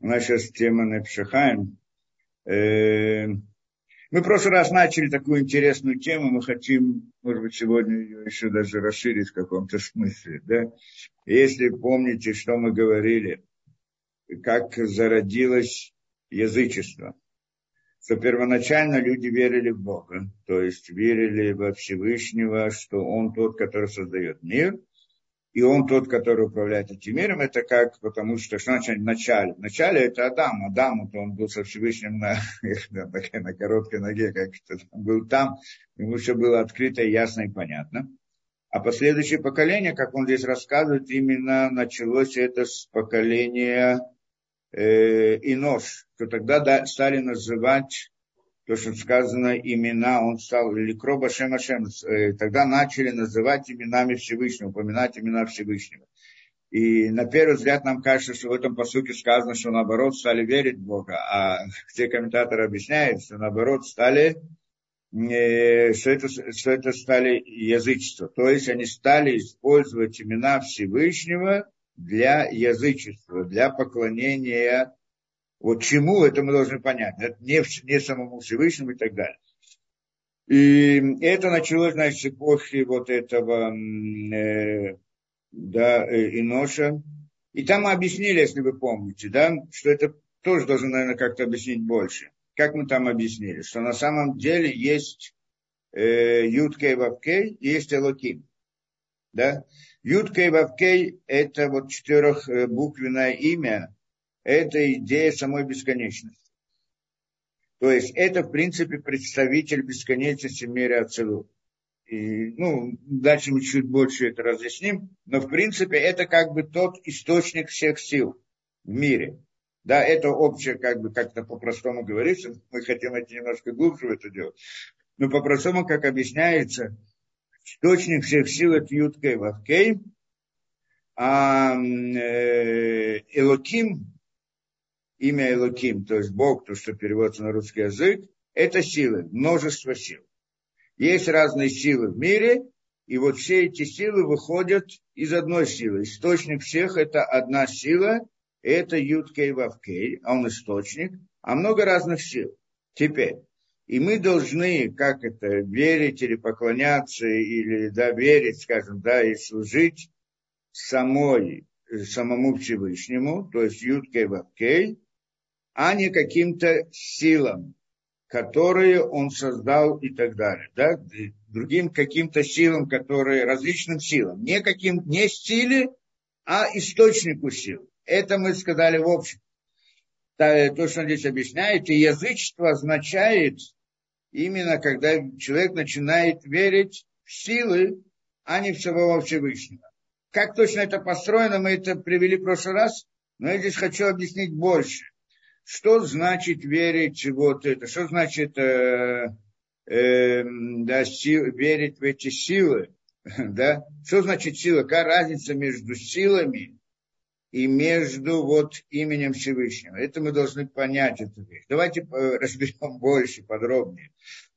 У нас сейчас тема Непшахаем. Э, мы в прошлый раз начали такую интересную тему, мы хотим, может быть, сегодня ее еще даже расширить в каком-то смысле. Да? Если помните, что мы говорили, как зародилось язычество, что первоначально люди верили в Бога, то есть верили во Всевышнего, что Он тот, который создает мир, и он тот, который управляет этим миром, это как, потому что, что значит начале? Начале это Адам, Адам, то он был со Всевышним на, на, на короткой ноге, как это был там, ему все было открыто, ясно и понятно. А последующее поколение, как он здесь рассказывает, именно началось это с поколения э, Инош, что тогда да, стали называть то, что сказано имена, он стал Ликроба Шем Ашем, э, тогда начали называть именами Всевышнего, упоминать имена Всевышнего. И на первый взгляд нам кажется, что в этом посуке сказано, что наоборот стали верить в Бога, а те комментаторы объясняют, что наоборот стали, э, что это, что это стали язычество. То есть они стали использовать имена Всевышнего для язычества, для поклонения вот чему это мы должны понять. Это не, не самому Всевышнему и так далее. И это началось, значит, после вот этого э, да, э, Иноша. И там мы объяснили, если вы помните, да, что это тоже должен, наверное, как-то объяснить больше. Как мы там объяснили? Что на самом деле есть э, Юткей Вавкей и есть Элоким. Да? Юткей Вавкей – это вот четырехбуквенное имя, это идея самой бесконечности. То есть это, в принципе, представитель бесконечности в мире Ацелут. И, ну, дальше мы чуть больше это разъясним, но, в принципе, это как бы тот источник всех сил в мире. Да, это общее, как бы, как-то по-простому говорится, мы хотим это немножко глубже в это делать. Но по-простому, как объясняется, источник всех сил это Юткей Вавкей, а э, Элоким, имя Элоким, то есть Бог, то, что переводится на русский язык, это силы, множество сил. Есть разные силы в мире, и вот все эти силы выходят из одной силы. Источник всех – это одна сила, это Юткей Вавкей, а он источник, а много разных сил. Теперь, и мы должны, как это, верить или поклоняться, или да, верить, скажем, да, и служить самой, самому Всевышнему, то есть Юткей Вавкей, а не каким-то силам, которые он создал и так далее. Да? Другим каким-то силам, которые различным силам. Не, каким, не силе, а источнику сил. Это мы сказали в общем. То, что он здесь объясняет, и язычество означает именно, когда человек начинает верить в силы, а не в самого Всевышнего. Как точно это построено, мы это привели в прошлый раз, но я здесь хочу объяснить больше. Что значит верить вот это? Что значит э, э, да, сил, верить в эти силы? Да? Что значит сила? Какая разница между силами и между вот именем Всевышнего? Это мы должны понять эту вещь. Давайте э, разберем больше, подробнее.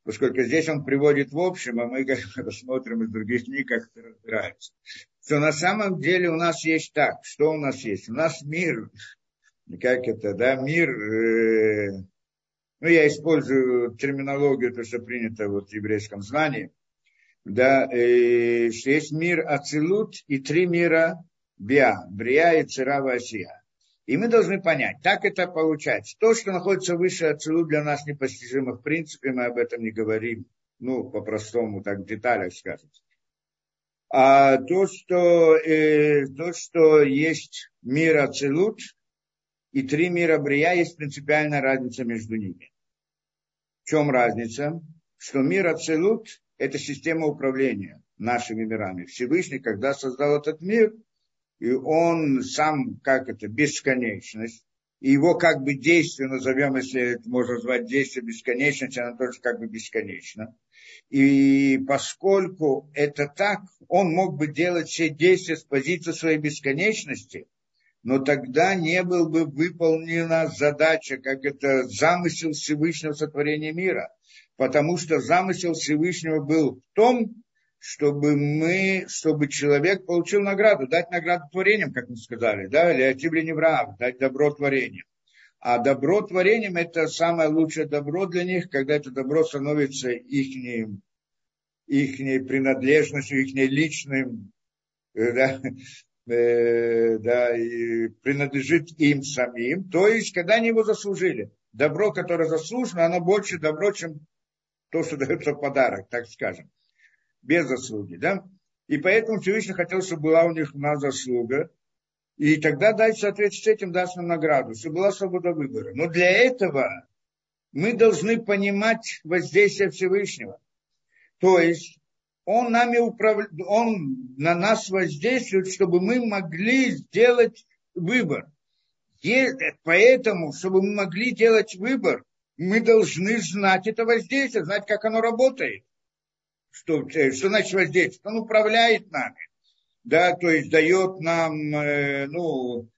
Поскольку здесь он приводит в общем, а мы рассмотрим из других книг, как это разбирается. Что на самом деле у нас есть так. Что у нас есть? У нас мир как это, да, мир, э, ну, я использую терминологию, то, что принято вот в еврейском знании, да, э, что есть мир Ацилут и три мира Биа, Брия и Цирава Асия. И мы должны понять, так это получается. То, что находится выше Ацилут, для нас непостижимо. В принципе, мы об этом не говорим, ну, по-простому, так в деталях скажем. А то, что, э, то, что есть мир Ацилут, и три мира Брия есть принципиальная разница между ними. В чем разница? Что мир Ацелут – это система управления нашими мирами. Всевышний, когда создал этот мир, и он сам, как это, бесконечность, и его как бы действие, назовем, если это можно назвать действие бесконечности, оно тоже как бы бесконечно. И поскольку это так, он мог бы делать все действия с позиции своей бесконечности – но тогда не был бы выполнена задача, как это замысел Всевышнего сотворения мира. Потому что замысел Всевышнего был в том, чтобы мы, чтобы человек получил награду, дать награду творениям, как мы сказали, да, или Атибли Невраав, дать добро творениям. А добро творением – это самое лучшее добро для них, когда это добро становится их, их принадлежностью, их личным, э, да, э, да, и принадлежит им самим. То есть, когда они его заслужили. Добро, которое заслужено, оно больше добро, чем то, что дается в подарок, так скажем. Без заслуги, да? И поэтому Всевышний хотел, чтобы была у них на заслуга. И тогда дать соответствие с этим даст нам награду, чтобы была свобода выбора. Но для этого мы должны понимать воздействие Всевышнего. То есть он, нами управ... он на нас воздействует, чтобы мы могли сделать выбор. И поэтому, чтобы мы могли делать выбор, мы должны знать это воздействие, знать, как оно работает. Что, э, что значит воздействие? Он управляет нами да, то есть дает нам, э, ну,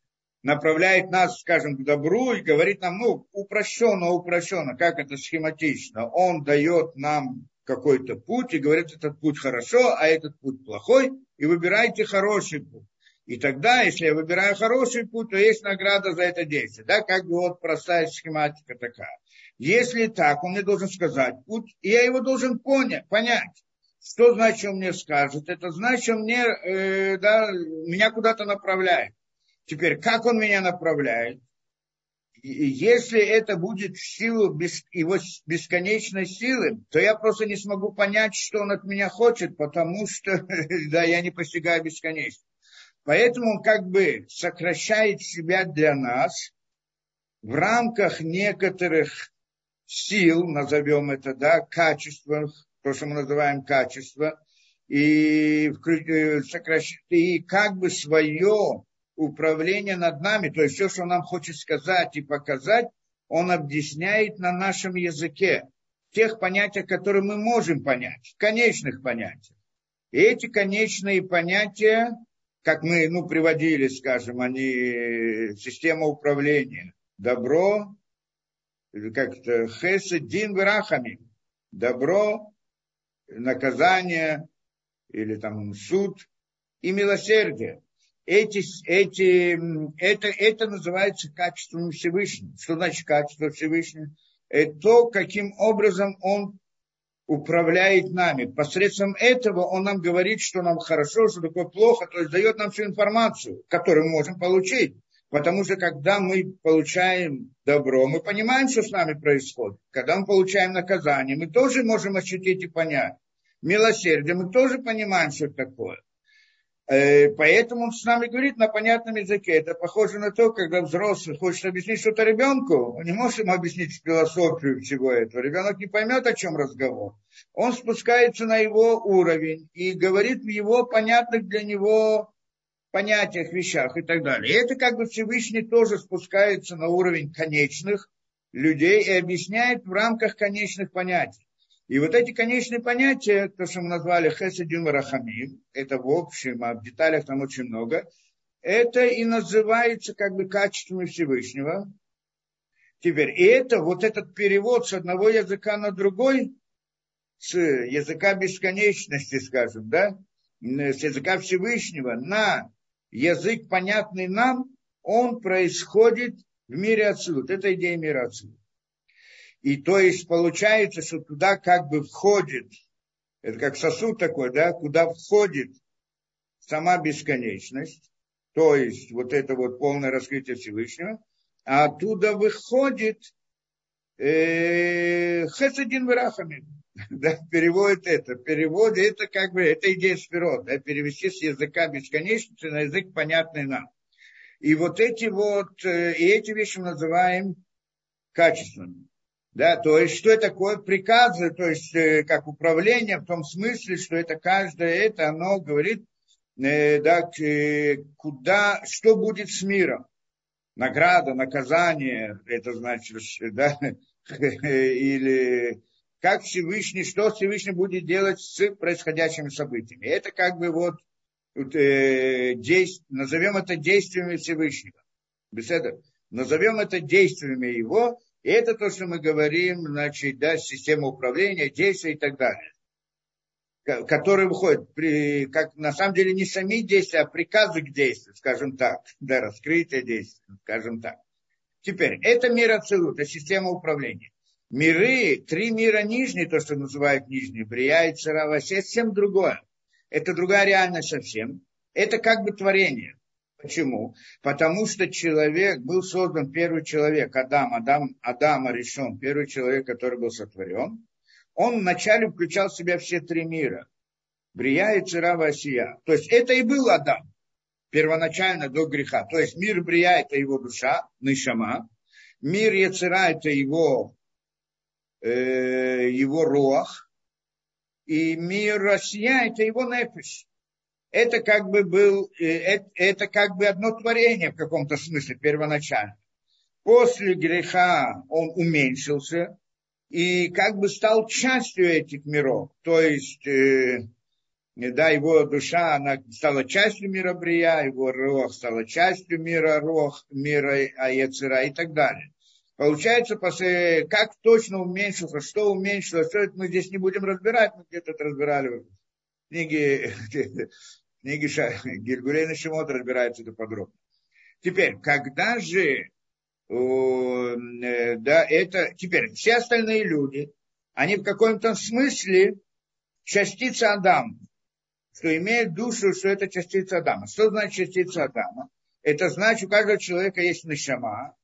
направляет нас, скажем, к добру и говорит нам, ну, упрощенно, упрощенно, как это схематично. Он дает нам какой-то путь и говорит, этот путь хорошо, а этот путь плохой, и выбирайте хороший путь. И тогда, если я выбираю хороший путь, то есть награда за это действие. Да, как бы вот простая схематика такая. Если так, он мне должен сказать путь, и я его должен понять, понять. Что значит он мне скажет? Это значит, мне, э, да, меня куда-то направляет. Теперь, как он меня направляет? Если это будет в силу его бесконечной силы, то я просто не смогу понять, что он от меня хочет, потому что да, я не постигаю бесконечность. Поэтому он как бы сокращает себя для нас в рамках некоторых сил, назовем это, да, качествах, то, что мы называем качество, и, э, и как бы свое управление над нами, то есть все, что он нам хочет сказать и показать, он объясняет на нашем языке, тех понятиях, которые мы можем понять, конечных понятиях. И эти конечные понятия, как мы ну, приводили, скажем, они система управления, добро, как-то хесед, дин, врахами, добро, наказание или там суд и милосердие. Эти, эти, это, это называется качеством Всевышнего. Что значит качество Всевышнего? Это то, каким образом он управляет нами. Посредством этого он нам говорит, что нам хорошо, что такое плохо, то есть дает нам всю информацию, которую мы можем получить. Потому что когда мы получаем добро, мы понимаем, что с нами происходит. Когда мы получаем наказание, мы тоже можем ощутить и понять. Милосердие, мы тоже понимаем, что это такое. Э, поэтому он с нами говорит на понятном языке. Это похоже на то, когда взрослый хочет объяснить что-то ребенку, он не может ему объяснить философию всего этого. Ребенок не поймет, о чем разговор. Он спускается на его уровень и говорит в его понятных для него понятиях, вещах и так далее. И это как бы Всевышний тоже спускается на уровень конечных людей и объясняет в рамках конечных понятий. И вот эти конечные понятия, то, что мы назвали хесидим рахамим, это в общем, а в деталях там очень много, это и называется как бы качествами Всевышнего. Теперь, и это, вот этот перевод с одного языка на другой, с языка бесконечности, скажем, да, с языка Всевышнего на язык, понятный нам, он происходит в мире Ацилут. Это идея мира Ацилут. И то есть получается, что туда как бы входит, это как сосуд такой, да, куда входит сама бесконечность, то есть вот это вот полное раскрытие Всевышнего, а оттуда выходит э, Хесадин Варахами. Да, переводит это. Перевод это как бы, это идея сферот, да, перевести с языка бесконечности на язык, понятный нам. И вот эти вот, э, и эти вещи мы называем качественными. Да, то есть, что это такое приказы, то есть, э, как управление, в том смысле, что это каждое это, оно говорит, э, да, э, куда, что будет с миром. Награда, наказание, это значит, да, или как Всевышний, что Всевышний будет делать с происходящими событиями. Это как бы вот, э, действ, назовем это действиями Всевышнего. Беседа. Назовем это действиями его, и это то, что мы говорим, значит, да, система управления, действия и так далее которые выходят, при, как на самом деле не сами действия, а приказы к действию, скажем так, да, раскрытие действия, скажем так. Теперь, это мир Ацилут, это система управления. Миры, три мира нижние, то, что называют нижние, Брия и Царава, совсем другое. Это другая реальность совсем. Это как бы творение. Почему? Потому что человек был создан, первый человек, Адам, Адам, Адама решен, первый человек, который был сотворен. Он вначале включал в себя все три мира. Брия и Цирава Осия. То есть это и был Адам первоначально до греха. То есть мир Брия – это его душа, Нишама. Мир Яцера – это его, э, его руах. И мир Россия – это его нефиш. Это как бы был, э, это, это как бы одно творение в каком-то смысле первоначально. После греха он уменьшился и как бы стал частью этих миров. То есть э, да, его душа, она стала частью мира Брия, его рох стала частью мира рох, мира Аяцера и так далее. Получается, после, как точно уменьшился, что уменьшилось, что это мы здесь не будем разбирать, мы где-то это разбирали в книге, книге Гильгулейна Шимот разбирается это подробно. Теперь, когда же, э, да, это, теперь, все остальные люди, они в каком-то смысле частица Адама что имеет душу, что это частица Адама. Что значит частица Адама? Это значит, у каждого человека есть нишама,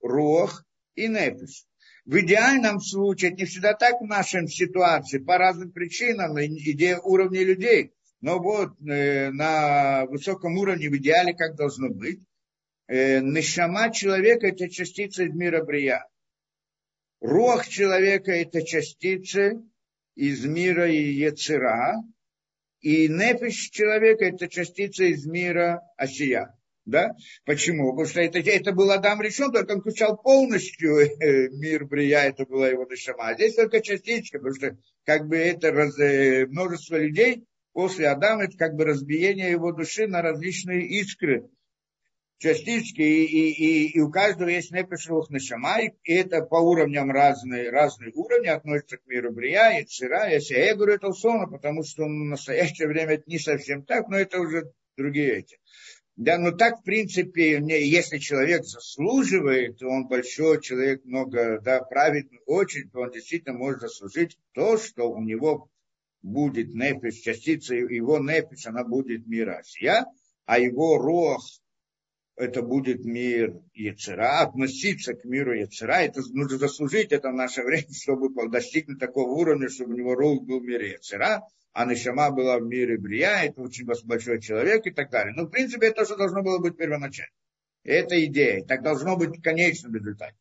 рох и нефиш. В идеальном случае, это не всегда так в нашей ситуации, по разным причинам, идея уровня людей, но вот э, на высоком уровне, в идеале, как должно быть, э, нишама человека – это частица из мира Брия. Рох человека – это частица из мира Ецера, и нефиш человека – это частица из мира Асия. Да? Почему? Потому что это, это был Адам решен, только он включал полностью э, мир Брия, это была его душама. А здесь только частичка, потому что как бы это раз, э, множество людей после Адама, это как бы разбиение его души на различные искры частички, и, и, и, и у каждого есть непешевых нишама, и это по уровням разные, разные уровни относятся к миру Брия, и Цира, и Асия. Я говорю это условно, потому что в настоящее время это не совсем так, но это уже другие эти. Да, но так, в принципе, если человек заслуживает, он большой человек, много, да, праведный очень, то он действительно может заслужить то, что у него будет нефиш, частица его нефиш, она будет мира Асия, а его рох, это будет мир Яцера, относиться к миру Яцера, это нужно заслужить это наше время, чтобы достигнуть такого уровня, чтобы у него рух был в мире Яцера, а Нишама была в мире Брия, это очень большой человек и так далее. Но, в принципе, это тоже должно было быть первоначально. Это идея. Так должно быть в конечном результате.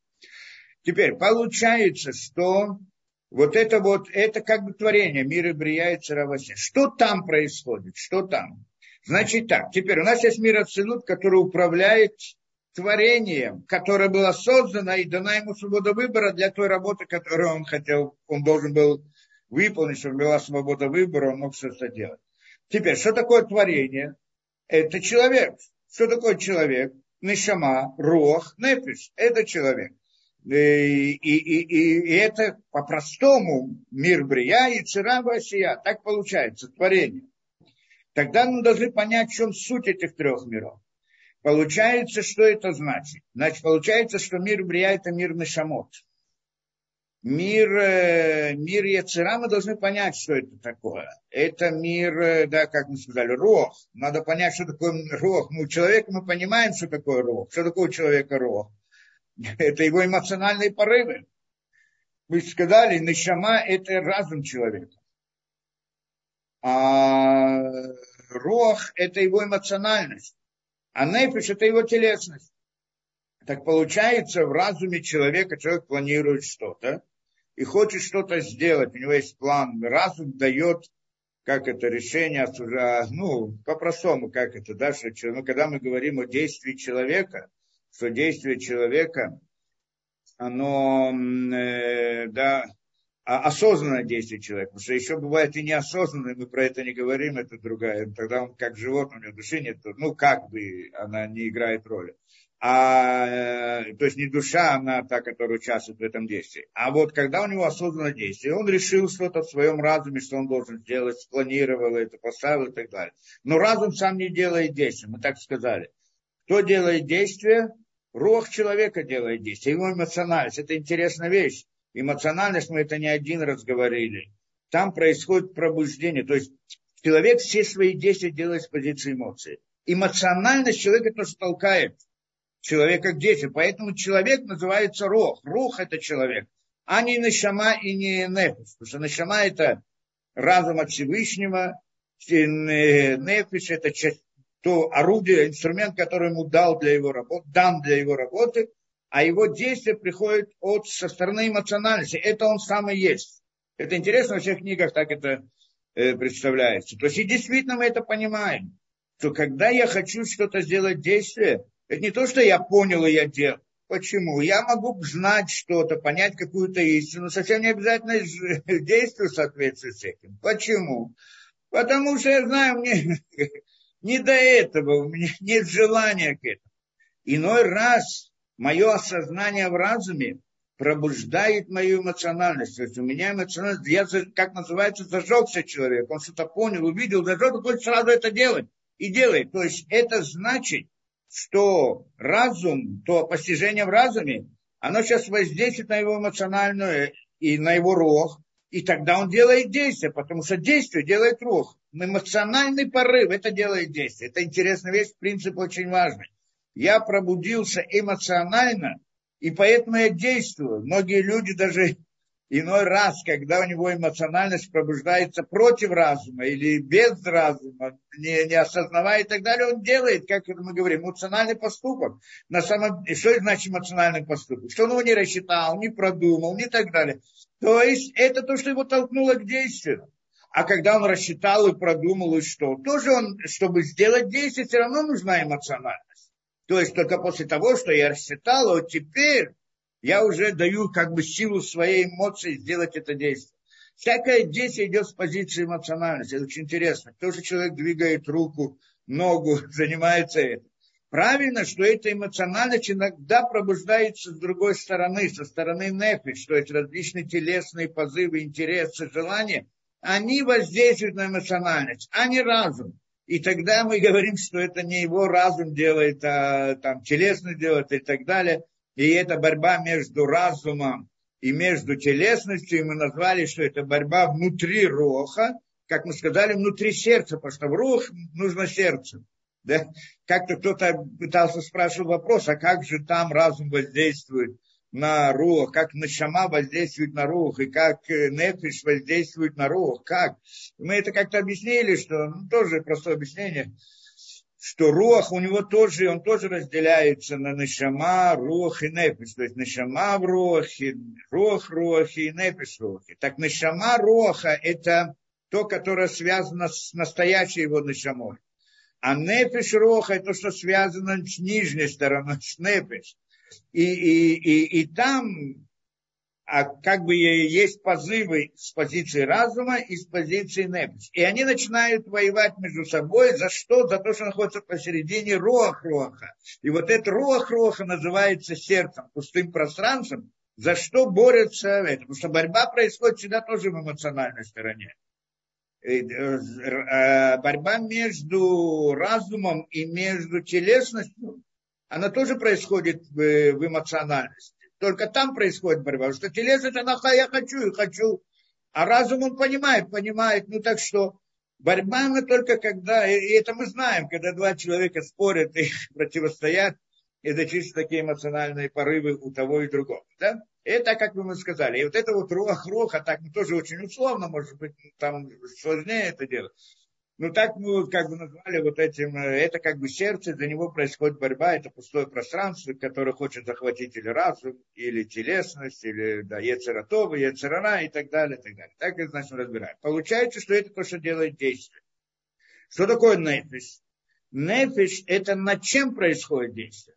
Теперь, получается, что вот это вот, это как бы творение мира Брия и Царавасе. Что там происходит? Что там? Значит так, теперь у нас есть мир Ацилут, который управляет творением, которое было создано и дана ему свобода выбора для той работы, которую он хотел, он должен был выполнить, чтобы была свобода выбора, он мог все это делать. Теперь, что такое творение? Это человек. Что такое человек? Нишама, рох, нефиш. Это человек. И, и, и, и это по-простому мир Брия и Цира Асия. Так получается, творение. Тогда мы должны понять, в чем суть этих трех миров. Получается, что это значит? Значит, получается, что мир Брия – это мир Нешамот. Мир, э, мир Яцера мы должны понять, что это такое. Это мир, э, да, как мы сказали, рох. Надо понять, что такое рох. Мы, у мы понимаем, что такое рох. Что такое у человека рох? Это его эмоциональные порывы. Вы сказали, Нешама – это разум человека а рох – это его эмоциональность, а нефиш – это его телесность. Так получается, в разуме человека человек планирует что-то и хочет что-то сделать, у него есть план. Разум дает, как это решение, ну, по-простому, как это, да, что ну, когда мы говорим о действии человека, что действие человека, оно, э, да, а осознанное действие человека. Потому что еще бывает и неосознанное, мы про это не говорим, это другая. Тогда он как животное, у него души нет, ну как бы она не играет роли. А, то есть не душа, она та, которая участвует в этом действии. А вот когда у него осознанное действие, он решил что-то в своем разуме, что он должен сделать, спланировал это, поставил и так далее. Но разум сам не делает действия, мы так сказали. Кто делает действие? Рох человека делает действие, его эмоциональность. Это интересная вещь. Эмоциональность, мы это не один раз говорили. Там происходит пробуждение. То есть человек все свои действия делает с позиции эмоций. Эмоциональность человека то, что толкает человека к действию. Поэтому человек называется рох. Рух – это человек. А не нашама и не нефиш. Потому что нашама – это разум от Всевышнего, нефиш – это то орудие, инструмент, который ему дал для его работы, дан для его работы, а его действие приходит от, со стороны эмоциональности. Это он сам и есть. Это интересно, во всех книгах так это э, представляется. То есть и действительно мы это понимаем, что когда я хочу что-то сделать действие, это не то, что я понял и я делал. Почему? Я могу знать что-то, понять какую-то истину, совсем не обязательно действую в соответствии с этим. Почему? Потому что я знаю, мне не до этого, у меня нет желания к этому. Иной раз мое осознание в разуме пробуждает мою эмоциональность. То есть у меня эмоциональность, я, как называется, зажегся человек. Он что-то понял, увидел, зажег, хочет сразу это делать. И делает. То есть это значит, что разум, то постижение в разуме, оно сейчас воздействует на его эмоциональную и на его рог, и тогда он делает действие, потому что действие делает рух. Эмоциональный порыв, это делает действие. Это интересная вещь, принцип очень важный. Я пробудился эмоционально, и поэтому я действую. Многие люди даже иной раз, когда у него эмоциональность пробуждается против разума или без разума, не, не осознавая и так далее, он делает, как мы говорим, эмоциональный поступок. На самом деле, что значит эмоциональный поступок? Что он его не рассчитал, не продумал, не так далее. То есть это то, что его толкнуло к действию. А когда он рассчитал и продумал, и что, тоже он, чтобы сделать действие, все равно нужна эмоциональность. То есть только после того, что я рассчитал, вот теперь я уже даю как бы силу своей эмоции сделать это действие. Всякое действие идет с позиции эмоциональности. Это очень интересно. Тоже человек двигает руку, ногу, занимается этим. Правильно, что эта эмоциональность иногда пробуждается с другой стороны, со стороны нефи, что эти различные телесные позывы, интересы, желания, они воздействуют на эмоциональность, а не разум. И тогда мы говорим, что это не его разум делает, а там телесность делает и так далее. И это борьба между разумом и между телесностью. И мы назвали, что это борьба внутри роха, как мы сказали, внутри сердца, потому что в рух нужно сердце. Да? Как-то кто-то пытался спрашивать вопрос, а как же там разум воздействует на рух, как нашама воздействует на рух, и как э, нефиш воздействует на рух, как. Мы это как-то объяснили, что ну, тоже простое объяснение – что рух у него тоже, он тоже разделяется на нишама, рух и непиш. То есть нишама в рухе, рух рухе и непиш рухе. Так нишама роха – это то, которое связано с настоящей его нишамой. А непиш роха – это то, что связано с нижней стороной, с непиш. И, и, и, и там а как бы есть позывы с позиции разума и с позиции нефиш. И они начинают воевать между собой за что? За то, что находится посередине руах-роха. И вот это руах-роха называется сердцем, пустым пространством, за что борются это. Потому что борьба происходит всегда тоже в эмоциональной стороне. Э, э, борьба между разумом и между телесностью, она тоже происходит в эмоциональности. Только там происходит борьба. Потому что телес это наха, я хочу и хочу. А разум он понимает, понимает. Ну так что борьба мы только когда, и это мы знаем, когда два человека спорят и противостоят, это чисто такие эмоциональные порывы у того и другого. Да? Это, как мы сказали, и вот это вот рух-рух, а так мы тоже очень условно, может быть, там сложнее это делать. Ну, так мы как бы назвали вот этим, э, это как бы сердце, для него происходит борьба, это пустое пространство, которое хочет захватить или разум, или телесность, или да, Ецератова, Ецерара и так далее, и так далее. Так это значит разбираем. Получается, что это то, что делает действие. Что такое нефиш? Нефиш – это над чем происходит действие.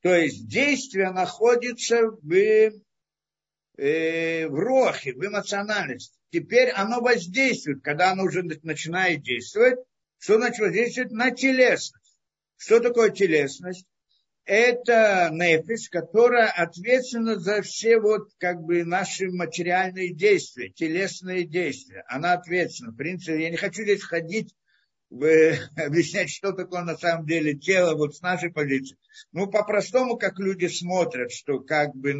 То есть действие находится в, э, в рохе, в эмоциональности теперь оно воздействует, когда оно уже начинает действовать, что значит воздействует на телесность. Что такое телесность? Это нефис, которая ответственна за все вот как бы наши материальные действия, телесные действия. Она ответственна. В принципе, я не хочу здесь ходить объяснять, что такое на самом деле тело, вот с нашей позиции. Ну, по-простому, как люди смотрят, что как бы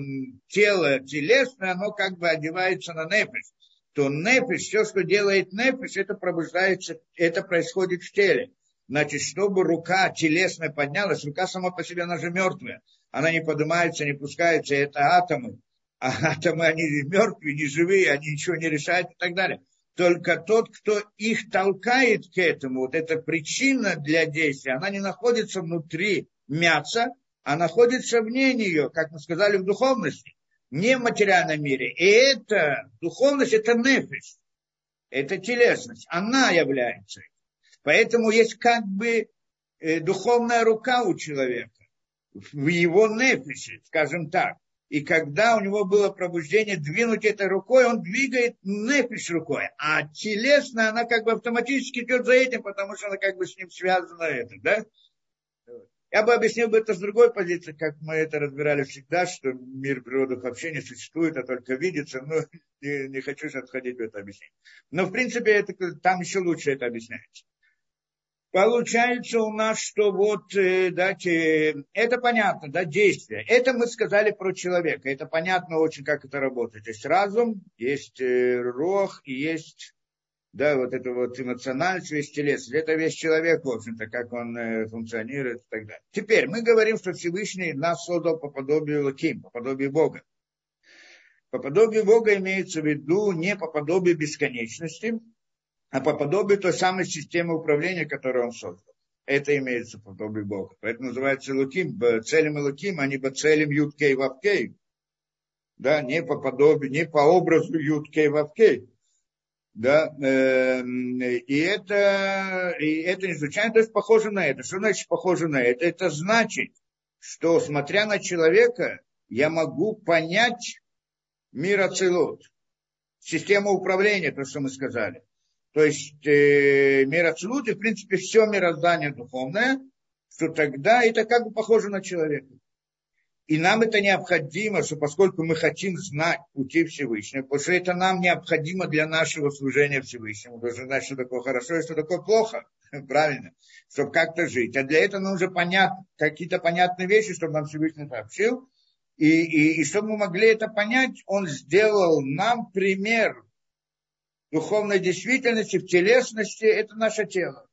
тело телесное, оно как бы одевается на нефиш. То нефиш, все, что делает нефиш, это пробуждается, это происходит в теле. Значит, чтобы рука телесная поднялась, рука сама по себе, она же мертвая. Она не поднимается, не пускается, это атомы. А атомы, они мертвые, не живые, они ничего не решают и так далее только тот, кто их толкает к этому, вот эта причина для действия, она не находится внутри мяса, а находится вне нее, как мы сказали, в духовности, не в материальном мире. И это, духовность, это нефиш, это телесность, она является. Поэтому есть как бы э, духовная рука у человека в его нефише, скажем так. И когда у него было пробуждение двинуть этой рукой, он двигает нефиш рукой. А телесная, она как бы автоматически идет за этим, потому что она как бы с ним связана. Это, да? Я бы объяснил бы это с другой позиции, как мы это разбирали всегда, что мир природы вообще не существует, а только видится. Но не, не хочу сейчас входить в это объяснение. Но в принципе это, там еще лучше это объясняется. Получается у нас, что вот, э, да, это понятно, да, действие. Это мы сказали про человека. Это понятно очень, как это работает. Есть разум, есть э, рох и есть, да, вот это вот эмоциональность, весь. Это весь человек, в общем-то, как он э, функционирует и так далее. Теперь мы говорим, что Всевышний нас создал по подобию Лаким, по подобию Бога. По подобию Бога имеется в виду не по подобию бесконечности, а по подобию той самой системы управления, которую он создал. Это имеется по подобию Бога. Поэтому называется Луким, целем Луким, а не по целям Юткей Вавкей. Да, не по подобию, не по образу Юткей Вавкей. Да, э, и это, и это не случайно, то есть похоже на это. Что значит похоже на это? Это значит, что смотря на человека, я могу понять мир Ацелот, систему управления, то, что мы сказали то есть э, мир Ацелут, и в принципе все мироздание духовное, что тогда это как бы похоже на человека. И нам это необходимо, что поскольку мы хотим знать пути Всевышнего, потому что это нам необходимо для нашего служения Всевышнему. Должны знать, что такое хорошо и что такое плохо. Правильно. Чтобы как-то жить. А для этого нужно понять какие-то понятные вещи, чтобы нам Всевышний сообщил. И, и, и чтобы мы могли это понять, он сделал нам пример духовной действительности, в телесности, это наше тело.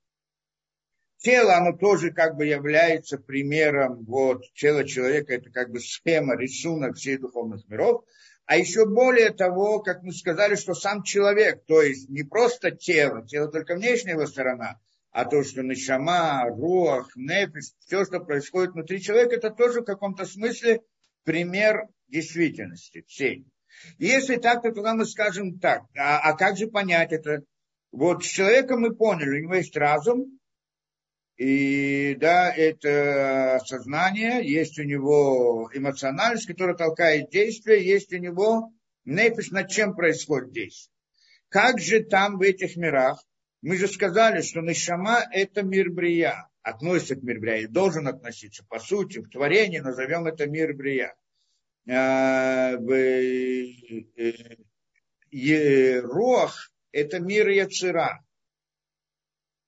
Тело, оно тоже как бы является примером, вот, тело человека, это как бы схема, рисунок всех духовных миров. А еще более того, как мы сказали, что сам человек, то есть не просто тело, тело только внешняя его сторона, а то, что нишама, руах, нефис, все, что происходит внутри человека, это тоже в каком-то смысле пример действительности всей. Если так, то тогда мы скажем так. А, а как же понять это? Вот с человеком мы поняли, у него есть разум, и да, это сознание, есть у него эмоциональность, которая толкает действие, есть у него нефиш, над чем происходит действие. Как же там в этих мирах? Мы же сказали, что Нишама – это мир Брия, относится к мир Брия, и должен относиться, по сути, в творении назовем это мир Брия. Э, э, Руах – это мир Яцера.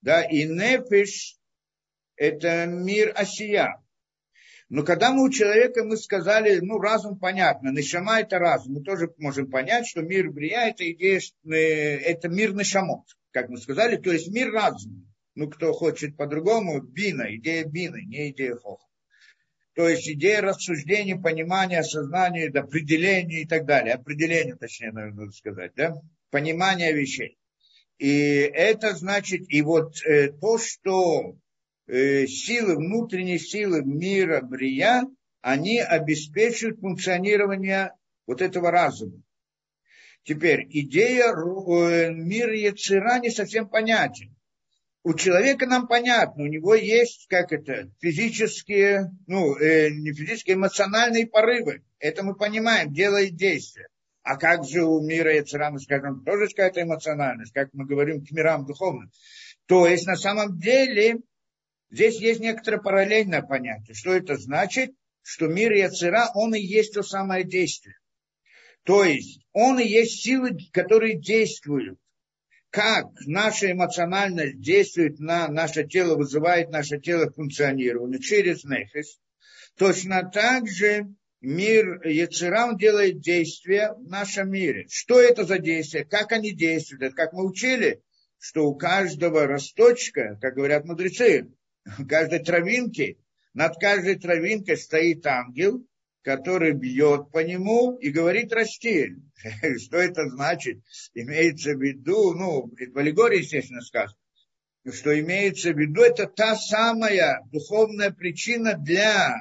Да, и Нефиш – это мир Осия. Но когда мы у человека, мы сказали, ну, разум понятно, Нишама – это разум. Мы тоже можем понять, что мир Брия – это идея, э, это мир Нишамот, как мы сказали, то есть мир разума. Ну, кто хочет по-другому, бина, идея бины, не идея хоха. То есть идея рассуждения, понимания, осознания, определения и так далее. Определение, точнее, наверное, надо сказать, да? Понимание вещей. И это значит, и вот э, то, что силы, внутренние силы мира Брия, они обеспечивают функционирование вот этого разума. Теперь, идея э, мира Яцера не совсем понятен у человека нам понятно, у него есть, как это, физические, ну, э, не физические, эмоциональные порывы. Это мы понимаем, делает действие. А как же у мира Яцера, мы скажем, тоже какая-то эмоциональность, как мы говорим к мирам духовным. То есть, на самом деле, здесь есть некоторое параллельное понятие. Что это значит? Что мир Яцера, он и есть то самое действие. То есть, он и есть силы, которые действуют как наша эмоциональность действует на наше тело, вызывает наше тело функционирование через нефис, точно так же мир Яцерам делает действия в нашем мире. Что это за действия? Как они действуют? Это как мы учили, что у каждого росточка, как говорят мудрецы, каждой травинки, над каждой травинкой стоит ангел, который бьет по нему и говорит расти. Что это значит? Имеется в виду, ну, в аллегории, естественно, сказано, что имеется в виду, это та самая духовная причина для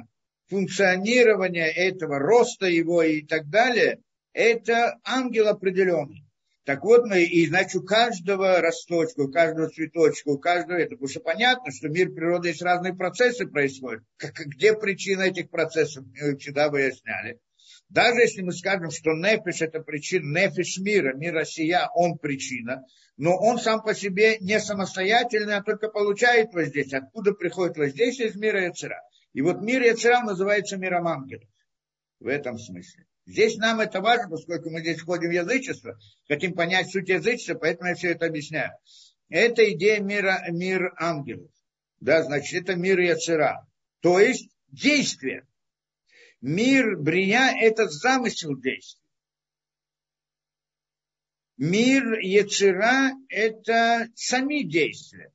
функционирования этого, роста его и так далее, это ангел определенный. Так вот, мы, и значит, у каждого росточка, у каждого цветочка, у каждого это, потому что понятно, что мир природы есть разные процессы происходят. Как, где причина этих процессов, мы всегда выясняли. Даже если мы скажем, что нефиш это причина, нефиш мира, мир Россия, он причина, но он сам по себе не самостоятельный, а только получает воздействие. Откуда приходит воздействие из мира Яцера? И вот мир Яцера называется миром ангелов. В этом смысле. Здесь нам это важно, поскольку мы здесь входим в язычество, хотим понять суть язычества, поэтому я все это объясняю. Это идея мира, мир ангелов. Да, значит, это мир Яцера. То есть действие. Мир Брия – это замысел действия. Мир Яцера – это сами действия.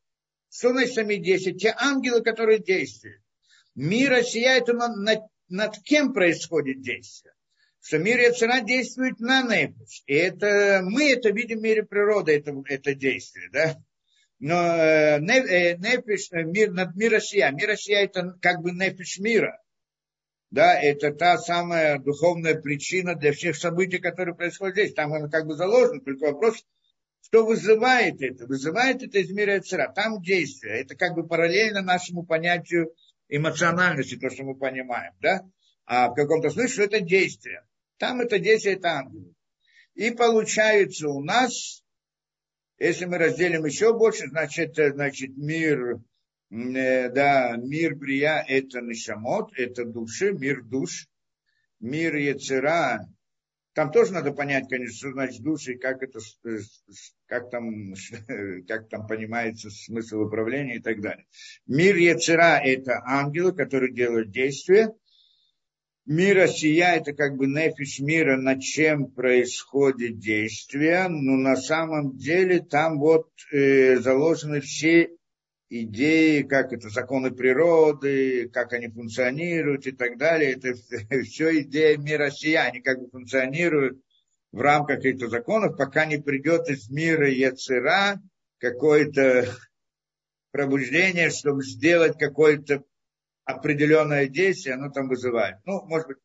Что значит сами действия? Те ангелы, которые действуют. Мир Россия – это над, над кем происходит действие? Что мир Яцера действует на Нефиш. И это, мы это видим в мире природы, это, это действие, да. Но э, э Нефиш, э, мир, над мир Россия, мир Россия это как бы Нефиш мира. Да, это та самая духовная причина для всех событий, которые происходят здесь. Там оно как бы заложено, только вопрос, что вызывает это? Вызывает это из мира Яцера. Там действие. Это как бы параллельно нашему понятию эмоциональности, то, что мы понимаем, да? А в каком-то смысле это действие. Там это 10 ангелов. И получается у нас, если мы разделим еще больше, значит, значит мир, э, да, мир Брия – это Нишамот, это души, мир душ. Мир Яцера, там тоже надо понять, конечно, что значит души, как это, как там, как там понимается смысл управления и так далее. Мир Яцера – это ангелы, которые делают действия, мира сия, это как бы нефиш мира, над чем происходит действие, но на самом деле там вот э, заложены все идеи, как это законы природы, как они функционируют и так далее. Это все идея мира сия, они как бы функционируют в рамках этих законов, пока не придет из мира Яцера какое-то пробуждение, чтобы сделать какой-то определенное действие, оно там вызывает. Ну, может быть,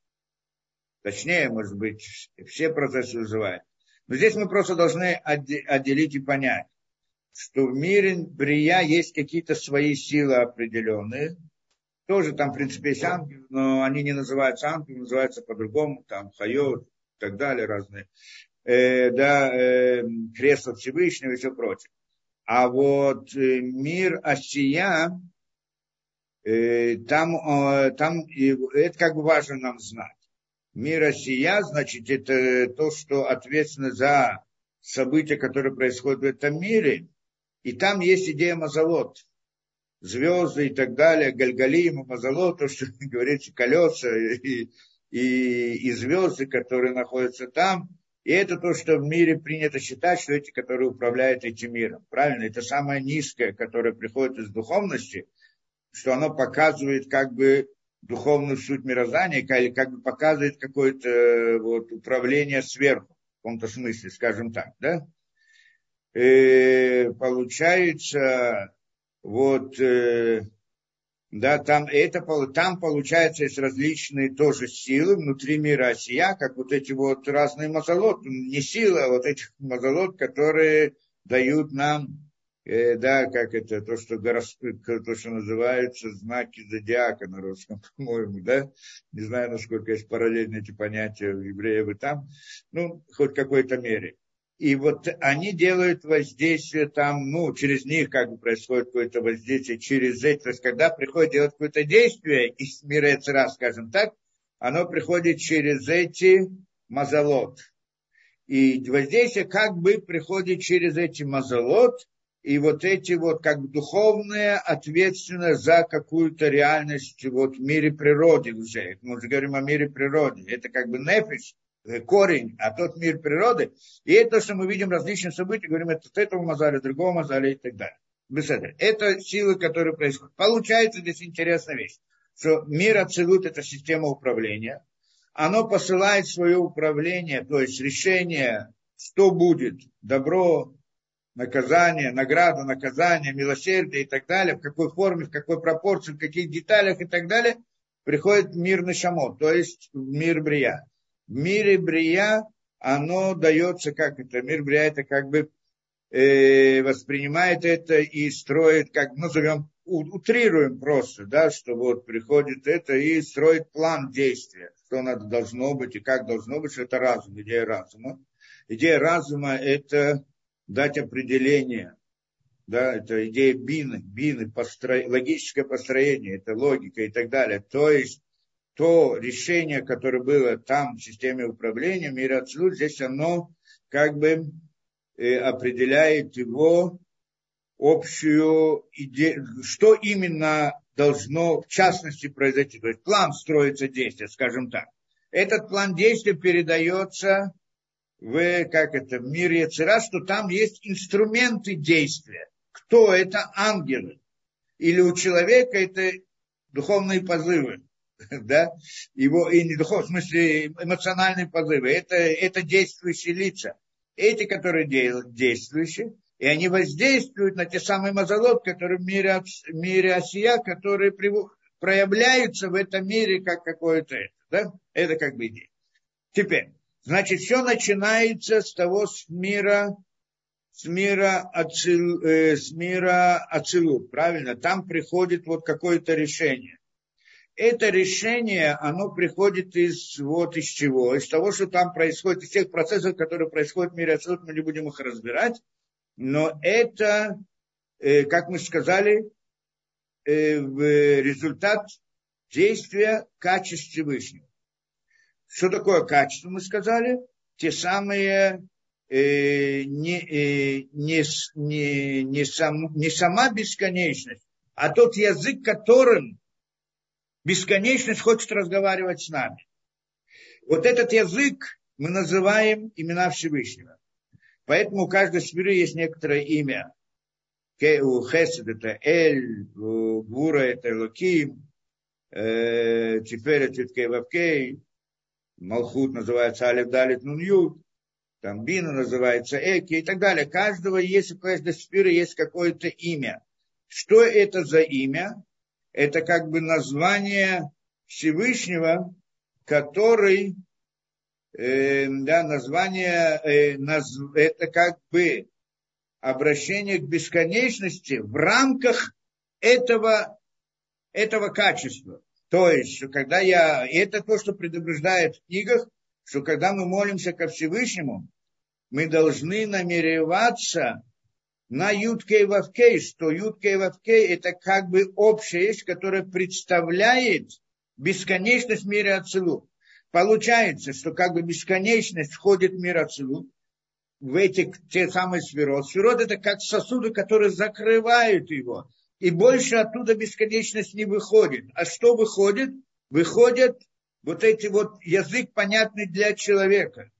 точнее, может быть, все процессы вызывают. Но здесь мы просто должны отделить и понять, что в мире Брия есть какие-то свои силы определенные. Тоже там, в принципе, есть ангелы, но они не называются ангелы, называются по-другому, там, хайот и так далее, разные. Э, да, э, кресло Всевышнего и все прочее. А вот э, мир Асия, там, э, там это как бы важно нам знать. Мир сия, значит, это то, что ответственно за события, которые происходят в этом мире. И там есть идея Мазолот. Звезды и так далее, Гальгалим, Мазолот, то, что говорится, колеса и, и, и звезды, которые находятся там. И это то, что в мире принято считать, что эти, которые управляют этим миром. Правильно? Это самое низкое, которое приходит из духовности – что оно показывает как бы духовную суть мироздания, или как бы показывает какое-то э, вот, управление сверху, в каком-то смысле, скажем так, да? И э, получается, вот, э, да, там, это, там получается есть различные тоже силы внутри мира Осия, как вот эти вот разные мазолот, не силы, а вот этих мазолот, которые дают нам э, да, как это, то, что, то, что называется знаки зодиака на русском, по-моему, да, не знаю, насколько есть параллельные эти понятия у евреев и там, ну, хоть в какой-то мере. И вот они делают воздействие там, ну, через них как бы происходит какое-то воздействие, через эти, то есть когда приходит делать какое-то действие из мира Эцера, скажем так, оно приходит через эти мазолот. И воздействие как бы приходит через эти мазолот, и вот эти вот как бы духовные ответственность за какую-то реальность вот в мире природы уже. Мы уже говорим о мире природы. Это как бы нефиш, э, корень, а тот мир природы. И это, что мы видим различные события, говорим, это от этого мазаля, другого мазаля и так далее. Это силы, которые происходят. Получается здесь интересная вещь, что мир Ацелут – это система управления. Оно посылает свое управление, то есть решение, что будет, добро, наказание, награда, наказание, милосердие и так далее, в какой форме, в какой пропорции, в каких деталях и так далее, приходит мир Нашамот, то есть мир Брия. В мире Брия оно дается, как это, мир Брия это как бы э, воспринимает это и строит, как назовем, утрируем просто, да, что вот приходит это и строит план действия, что надо должно быть и как должно быть, что это разум, идея разума. Идея разума это дать определение, да, это идея бины, бины, постро... логическое построение, это логика и так далее. То есть то решение, которое было там в системе управления, мира Ацелут, здесь оно как бы э, определяет его общую идею, что именно должно в частности произойти. То есть план строится действия, скажем так. Этот план действия передается в, как это, в мире Яцера, что там есть инструменты действия. Кто это? Ангелы. Или у человека это духовные позывы. Да? Его, и не духовные, в смысле эмоциональные позывы. Это, это действующие лица. Эти, которые действующие, и они воздействуют на те самые мазолот, которые в мире, в мире Осия, которые проявляются в этом мире как какое-то это. Да? Это как бы идея. Теперь, Значит, все начинается с того с мира, с мира, ацил, э, с мира Ацилу, правильно? Там приходит вот какое-то решение. Это решение, оно приходит из, вот из чего? Из того, что там происходит, из тех процессов, которые происходят в мире Ацилут, мы не будем их разбирать. Но это, э, как мы сказали, э, результат действия качеств Всевышнего. Что такое качество, мы сказали? Те самые э, не, э, не, не, не, сам, не сама бесконечность, а тот язык, которым бесконечность хочет разговаривать с нами. Вот этот язык мы называем имена Всевышнего. Поэтому у каждой сферы есть некоторое имя. У Хесед это Эль, у Гура это Луким, э, теперь это Кевавкей, Малхут называется Алиф Далит Нун там Бина называется Эки и так далее. Каждого есть, у каждой сферы есть какое-то имя. Что это за имя? Это как бы название Всевышнего, который, э, да, название, э, наз, это как бы обращение к бесконечности в рамках этого, этого качества. То есть, что когда я... Это то, что предупреждает в книгах, что когда мы молимся ко Всевышнему, мы должны намереваться на Юткей Вавкей, что Юткей Вавкей это как бы общая вещь, которая представляет бесконечность мира Ацелу. Получается, что как бы бесконечность входит в мир Ацелу, в эти те самые сферот. Сферот это как сосуды, которые закрывают его и больше оттуда бесконечность не выходит. А что выходит? Выходит вот эти вот язык, понятный для человека.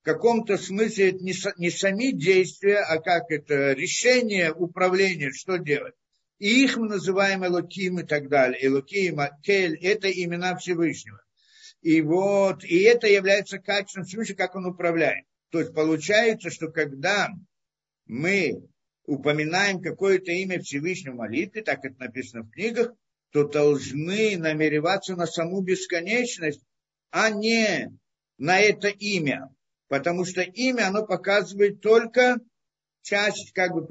В каком-то смысле это не, не сами действия, а как это решение управления, что делать. И их мы называем Элоким и так далее. Элоким, Кель – это имена Всевышнего. И вот, и это является качеством Всевышнего, как он управляет. То есть получается, что когда мы упоминаем какое-то имя Всевышнего молитвы, так это написано в книгах, то должны намереваться на саму бесконечность, а не на это имя. Потому что имя, оно показывает только часть, как бы,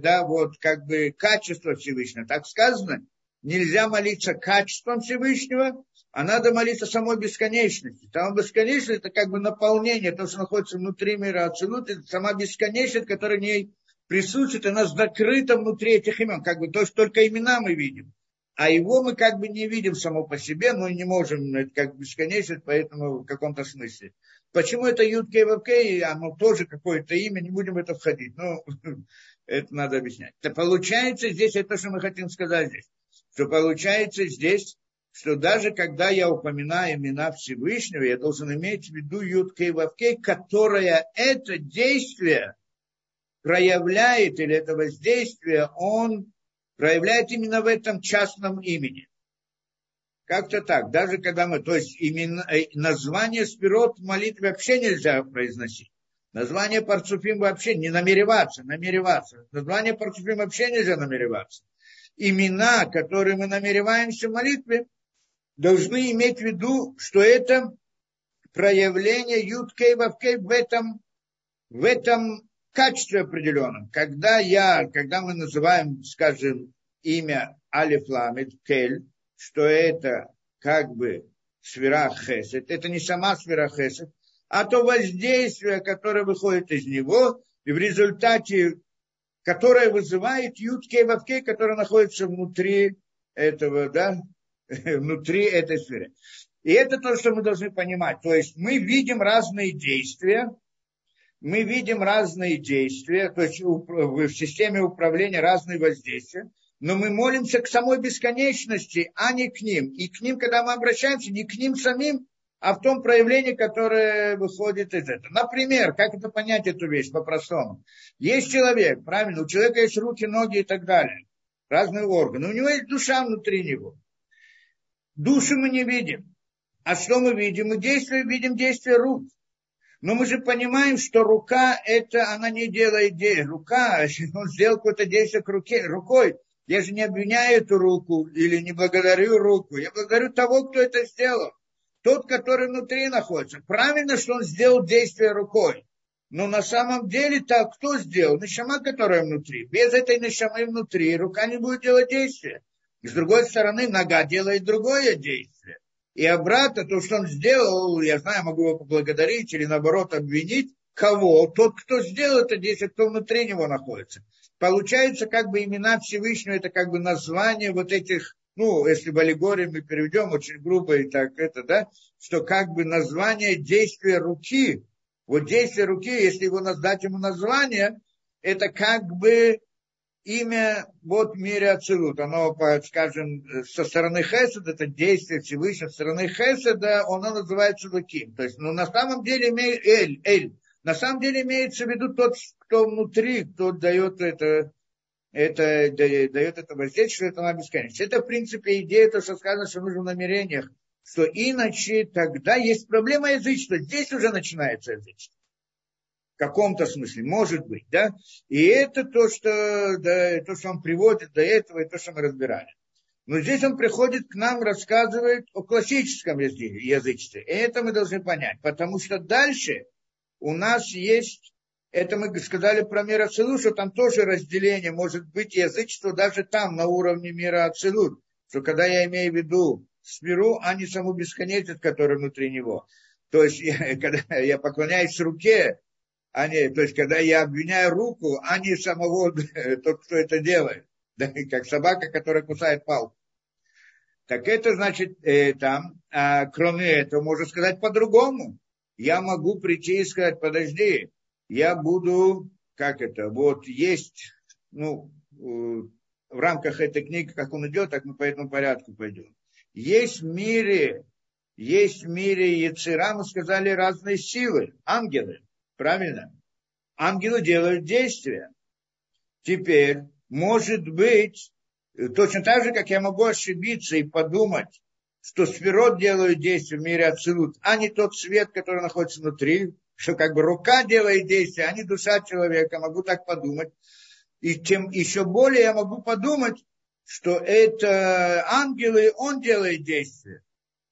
да, вот, как бы, качество Всевышнего. Так сказано, нельзя молиться качеством Всевышнего, а надо молиться самой бесконечности. Сама бесконечность – это как бы наполнение, то, что находится внутри мира Ацелут, это сама бесконечность, которая не присутствует, она закрыта внутри этих имен. Как бы, то есть только имена мы видим. а его мы как бы не видим само по себе, но не можем, это как бесконечность, поэтому в каком-то смысле. Почему это Юд Кей оно тоже какое-то имя, не будем в это входить, но это надо объяснять. То получается здесь, это то, что мы хотим сказать здесь, что получается здесь, что даже когда я упоминаю имена Всевышнего, я должен иметь в виду Юд Кей которое это действие проявляет, или это воздействие, он проявляет именно в этом частном имени. Как-то так. Даже когда мы, то есть именно, э, название спирот в молитве вообще нельзя произносить. Название парцуфим вообще не намереваться, намереваться. Название парцуфим вообще нельзя намереваться. Имена, которые мы намереваемся в молитве, должны иметь в виду, что это проявление юткей вавкей в этом, в этом качестве определенном. Когда я, когда мы называем, скажем, имя Алиф Ламид, Кель, что это как бы сфера Хесед, это не сама сфера Хесед, а то воздействие, которое выходит из него, и в результате, которое вызывает Юткей Вавкей, который находится внутри этого, да, внутри этой сферы. И это то, что мы должны понимать. То есть мы видим разные действия, мы видим разные действия, то есть в системе управления разные воздействия, но мы молимся к самой бесконечности, а не к ним. И к ним, когда мы обращаемся, не к ним самим, а в том проявлении, которое выходит из этого. Например, как это понять эту вещь по-простому? Есть человек, правильно, у человека есть руки, ноги и так далее, разные органы. У него есть душа внутри него. Душу мы не видим. А что мы видим? Мы действие, видим действие рук. Но мы же понимаем, что рука, это она не делает действие. Рука, он сделал какое-то действие к руке, рукой. Я же не обвиняю эту руку или не благодарю руку. Я благодарю того, кто это сделал. Тот, который внутри находится. Правильно, что он сделал действие рукой. Но на самом деле так кто сделал? Нишама, которая внутри. Без этой нишамы внутри рука не будет делать действия. С другой стороны, нога делает другое действие. И обратно, то, что он сделал, я знаю, могу его поблагодарить или наоборот обвинить, кого? Тот, кто сделал это действие, кто внутри него находится. Получается, как бы имена Всевышнего, это как бы название вот этих, ну, если в аллегории мы переведем очень грубо и так это, да, что как бы название действия руки, вот действие руки, если его дать ему название, это как бы имя вот в мире Ацилут, оно, скажем, со стороны Хеседа, это действие Всевышнего, со стороны Хеседа, оно называется Луким. То есть, ну, на самом деле, имеет Эль, Эль. На самом деле имеется в виду тот, кто внутри, кто дает это, это дает это воздействие, что это на бесконечность. Это, в принципе, идея, то, что сказано, что нужно в намерениях, что иначе тогда есть проблема язычества. Здесь уже начинается язычество каком-то смысле, может быть, да, и это то, что, да, то, что он приводит до этого, и то, что мы разбирали. Но здесь он приходит к нам, рассказывает о классическом язычестве. И это мы должны понять, потому что дальше у нас есть, это мы сказали про мир Ацелут, что там тоже разделение может быть язычество даже там, на уровне мира Ацелут. Что когда я имею в виду сферу, а не саму бесконечность, которая внутри него. То есть, я, когда я поклоняюсь руке, а не, то есть, когда я обвиняю руку, а не самого, тот, кто это делает. Да, как собака, которая кусает палку. Так это значит э, там, а, кроме этого, можно сказать по-другому. Я могу прийти и сказать, подожди, я буду, как это, вот есть, ну, в рамках этой книги, как он идет, так мы по этому порядку пойдем. Есть в мире, есть в мире Яцера, мы сказали, разные силы, ангелы. Правильно? Ангелы делают действия. Теперь, может быть, точно так же, как я могу ошибиться и подумать, что сферот делают действия в мире Ацелут, а не тот свет, который находится внутри, что как бы рука делает действия, а не душа человека, могу так подумать. И тем еще более я могу подумать, что это ангелы, он делает действия.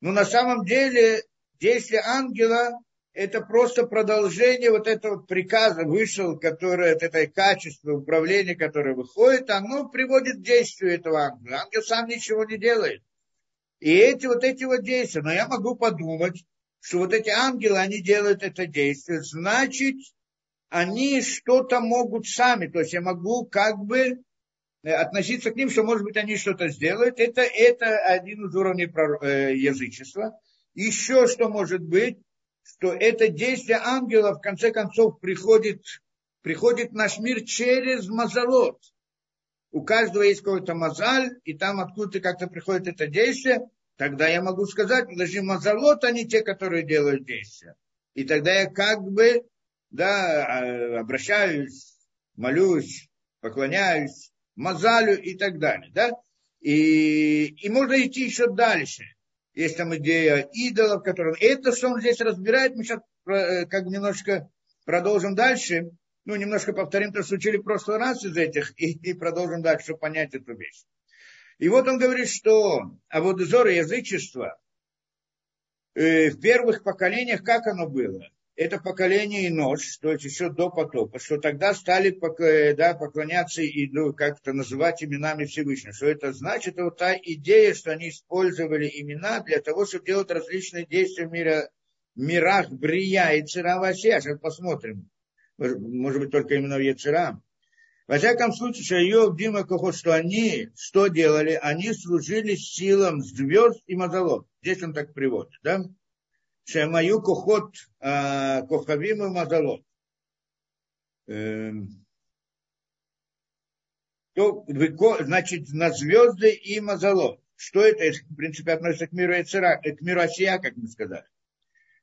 Но на самом деле действие ангела это просто продолжение вот этого приказа вышел, которое, от этой качества управления, которое выходит, оно приводит к действию этого ангела. Ангел сам ничего не делает. И эти вот эти вот действия, но я могу подумать, что вот эти ангелы, они делают это действие, значит, они что-то могут сами, то есть я могу как бы относиться к ним, что, может быть, они что-то сделают. Это, это один из уровней язычества. Еще что может быть, что это действие ангела в конце концов приходит, приходит в наш мир через мазалот. У каждого есть какой-то мазаль, и там откуда-то как-то приходит это действие, тогда я могу сказать, подожди, мазалот, они те, которые делают действия. И тогда я как бы да, а, обращаюсь, молюсь, поклоняюсь мазалю и так далее. Да? И, и можно идти еще дальше. Есть там идея идолов, которые... Это, что он здесь разбирает, мы сейчас э, как бы немножко продолжим дальше. Ну, немножко повторим то, что учили в прошлый раз из этих, и, и продолжим дальше, чтобы понять эту вещь. И вот он говорит, что а вот язычества э, в первых поколениях, как оно было? Это поколение и ночь, то есть еще до потопа, что тогда стали да, поклоняться и ну, как-то называть именами Всевышнего. Что это значит? Это вот та идея, что они использовали имена для того, чтобы делать различные действия в мире, мирах Брия и Цировасе. Сейчас посмотрим. Может быть, только именно в Ецера. Во всяком случае, Шайов, Дима, Кохот, что они что делали? Они служили силам звезд и мазолот. Здесь он так приводит, да? Шамаю Кухот Кухавим и Мазалот. То, значит, на звезды и Мазалот. Что это, в принципе, относится к миру Эцера, к миру Осия, как мы сказали.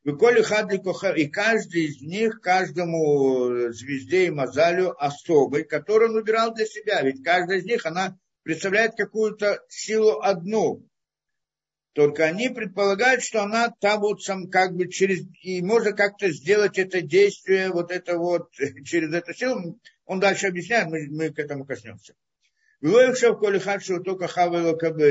Выколи хадли и каждый из них, каждому э, звезде и мазалю особый, который он выбирал для себя. Ведь каждая из них, она представляет какую-то силу одну, только они предполагают, что она там вот сам как бы через... И можно как-то сделать это действие, вот это вот, через эту силу. Он дальше объясняет, мы, мы к этому коснемся. только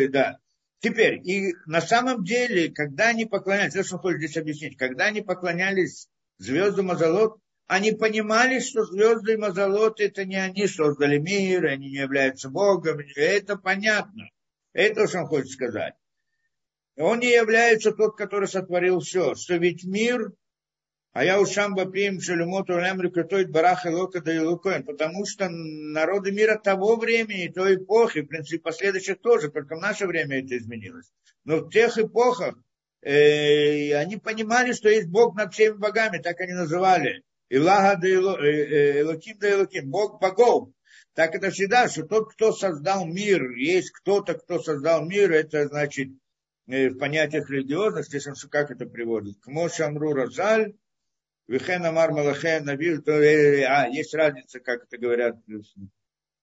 да. Теперь, и на самом деле, когда они поклонялись, что он хочет здесь объяснить, когда они поклонялись звездам Мазалот, они понимали, что звезды и Мазалот это не они создали мир, они не являются Богом, это понятно. Это что он хочет сказать. Он не является тот, который сотворил все. Что ведь мир, а я ушам бапим шелюмоту лемрю катоид барах и лока да и потому что народы мира того времени, той эпохи, в принципе, последующих тоже, только в наше время это изменилось. Но в тех эпохах э, они понимали, что есть Бог над всеми богами, так они называли. Илага да Элоким э, да Элоким, Бог богов. Так это всегда, что тот, кто создал мир, есть кто-то, кто создал мир, это значит Э, в понятиях религиозных, здесь как это приводит? К Мошамру Разаль, Вихен Амар Малахен Навил, то, э, а, есть разница, как это говорят,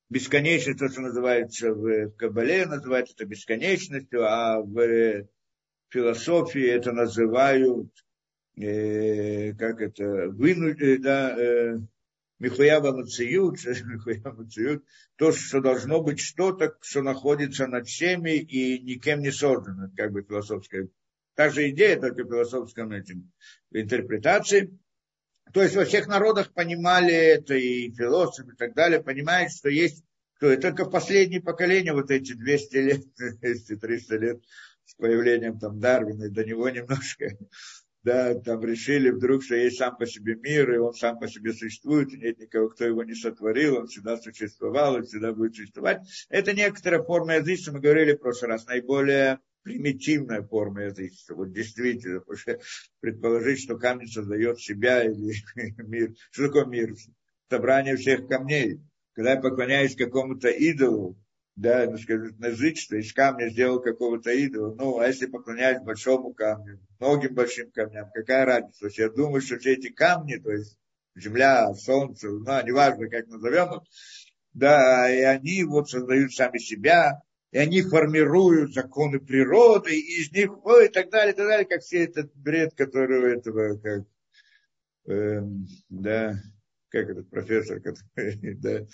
бесконечность, то, что называется в Кабале, называют это бесконечностью, а в философии это называют, э, как это, вынудить, да, э, Михуява Мациют, то, что должно быть что-то, что находится над всеми и никем не создано, как бы философская. Та же идея, только в философском этим, интерпретации. То есть во всех народах понимали это, и философы и так далее, понимают, что есть кто и только в последнее поколение, вот эти 200 лет, 200-300 лет с появлением там Дарвина, до него немножко да, там решили вдруг, что есть сам по себе мир, и он сам по себе существует, и нет никого, кто его не сотворил, он всегда существовал, и всегда будет существовать. Это некоторая форма язычества, мы говорили в прошлый раз, наиболее примитивная форма язычества. Вот действительно, потому что предположить, что камень создает себя или мир. Что такое мир? Собрание всех камней. Когда я поклоняюсь какому-то идолу, да, ну, скажем, язычество, из камня сделал какого-то идола. Ну, а если поклоняюсь большому камню, многим большим камням, какая разница? То есть я думаю, что все эти камни, то есть земля, солнце, ну, неважно, как назовем их, да, и они вот создают сами себя, и они формируют законы природы, и из них, ой, и так далее, и так далее, как все этот бред, который у этого, как, эм, да, как этот профессор, который, да,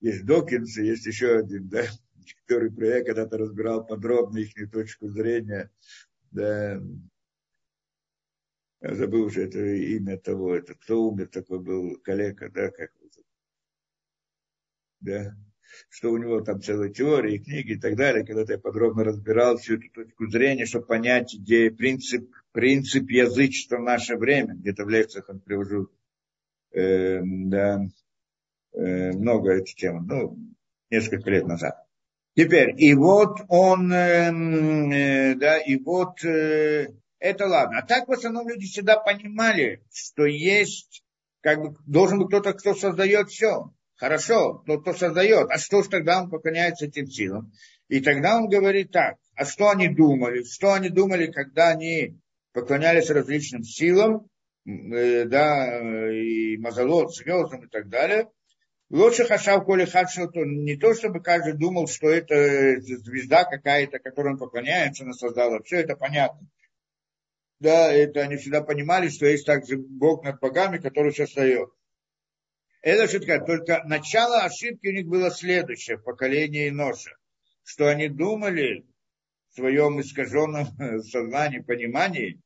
есть Докинс, и есть еще один, да, который проект когда-то разбирал подробно их точку зрения. Да, я забыл уже это имя того, это кто умер, такой был коллега, да, как да, что у него там целая теория, книги и так далее, когда-то я подробно разбирал всю эту точку зрения, чтобы понять идею, принцип, принцип язычества в наше время, где-то в лекциях он привожу, э, да, Э, много этой темы. Ну, несколько лет назад. Теперь, и вот он, э, э, да, и вот э, это ладно. А так в основном люди всегда понимали, что есть, как бы, должен быть кто-то, кто создает все. Хорошо, тот, кто создает. А что ж тогда он поклоняется этим силам? И тогда он говорит так, а что они думали? Что они думали, когда они поклонялись различным силам, э, да, и мазолот, звездам и так далее. Лучше хашав коли хадшилту, не то, чтобы каждый думал, что это звезда какая-то, которой он поклоняется, она создала. Все это понятно да, это они всегда понимали, что есть также Бог над богами, который создает. Это ошибка. Только начало ошибки у них было следующее в поколении Ноша, что они думали в своем искаженном сознании, понимании,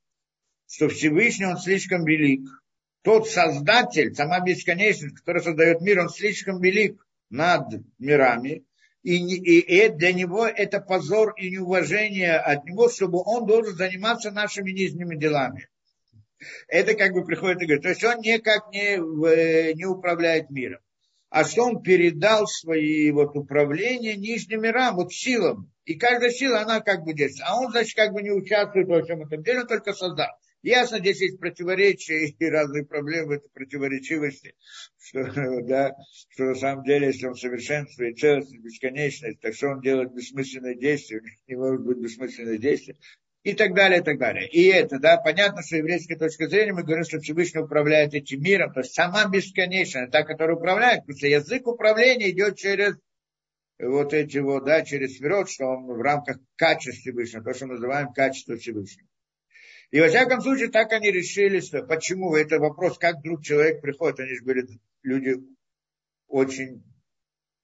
что Всевышний, он слишком велик. Тот создатель, сама бесконечность, который создает мир, он слишком велик над мирами, и, и, и для него это позор и неуважение от него, чтобы он должен заниматься нашими нижними делами. Это как бы приходит и говорит, то есть он никак не, не управляет миром. А что он передал свои вот управления нижним мирам, вот силам. И каждая сила, она как бы действует. А он, значит, как бы не участвует во всем этом деле, он только создал. Ясно, здесь есть противоречия и разные проблемы, это противоречивости, что, да, что на самом деле, если он совершенствует целостность, бесконечность, так что он делает бессмысленное действие, не может быть бессмысленное действие, и так далее, и так далее. И это, да, понятно, что еврейская точка зрения, мы говорим, что Всевышний управляет этим миром, то есть сама бесконечная, та, которая управляет, потому что язык управления идет через вот эти вот, да, через сферот, что он в рамках качества Всевышнего, то, что мы называем качество Всевышнего. И во всяком случае так они решили, что почему это вопрос, как вдруг человек приходит, они же были люди очень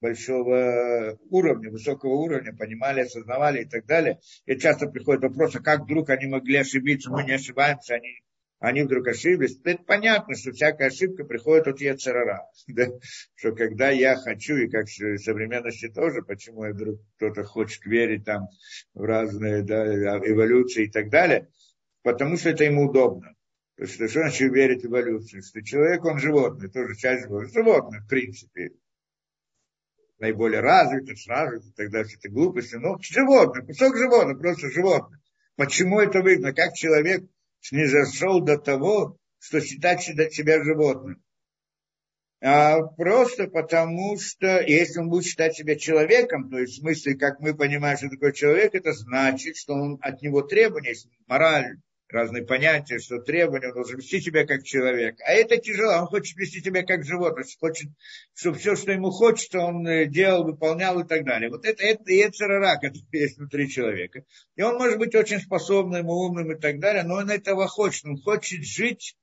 большого уровня, высокого уровня, понимали, осознавали и так далее. И часто приходит вопрос, а как вдруг они могли ошибиться, мы не ошибаемся, они, они вдруг ошиблись. Это понятно, что всякая ошибка приходит от Яцерара. Да? Что когда я хочу, и как в современности тоже, почему вдруг кто-то хочет верить там в разные да, эволюции и так далее – потому что это ему удобно. То есть, что значит верить в эволюцию? Что человек, он животное, тоже часть животного. Животное, в принципе. Наиболее развитый, сразу, тогда все это глупости. Но животное, кусок животного, просто животное. Почему это видно? Как человек снизошел до того, что считать себя животным? А просто потому, что если он будет считать себя человеком, то есть в смысле, как мы понимаем, что такое человек, это значит, что он от него требования, мораль, разные понятия, что требования, он должен вести себя как человек. А это тяжело, он хочет вести себя как животное, хочет, чтобы все, что ему хочется, он э, делал, выполнял и так далее. Вот это, это и церара, который есть внутри человека. И он может быть очень способным, умным и так далее, но он этого хочет. Он хочет жить,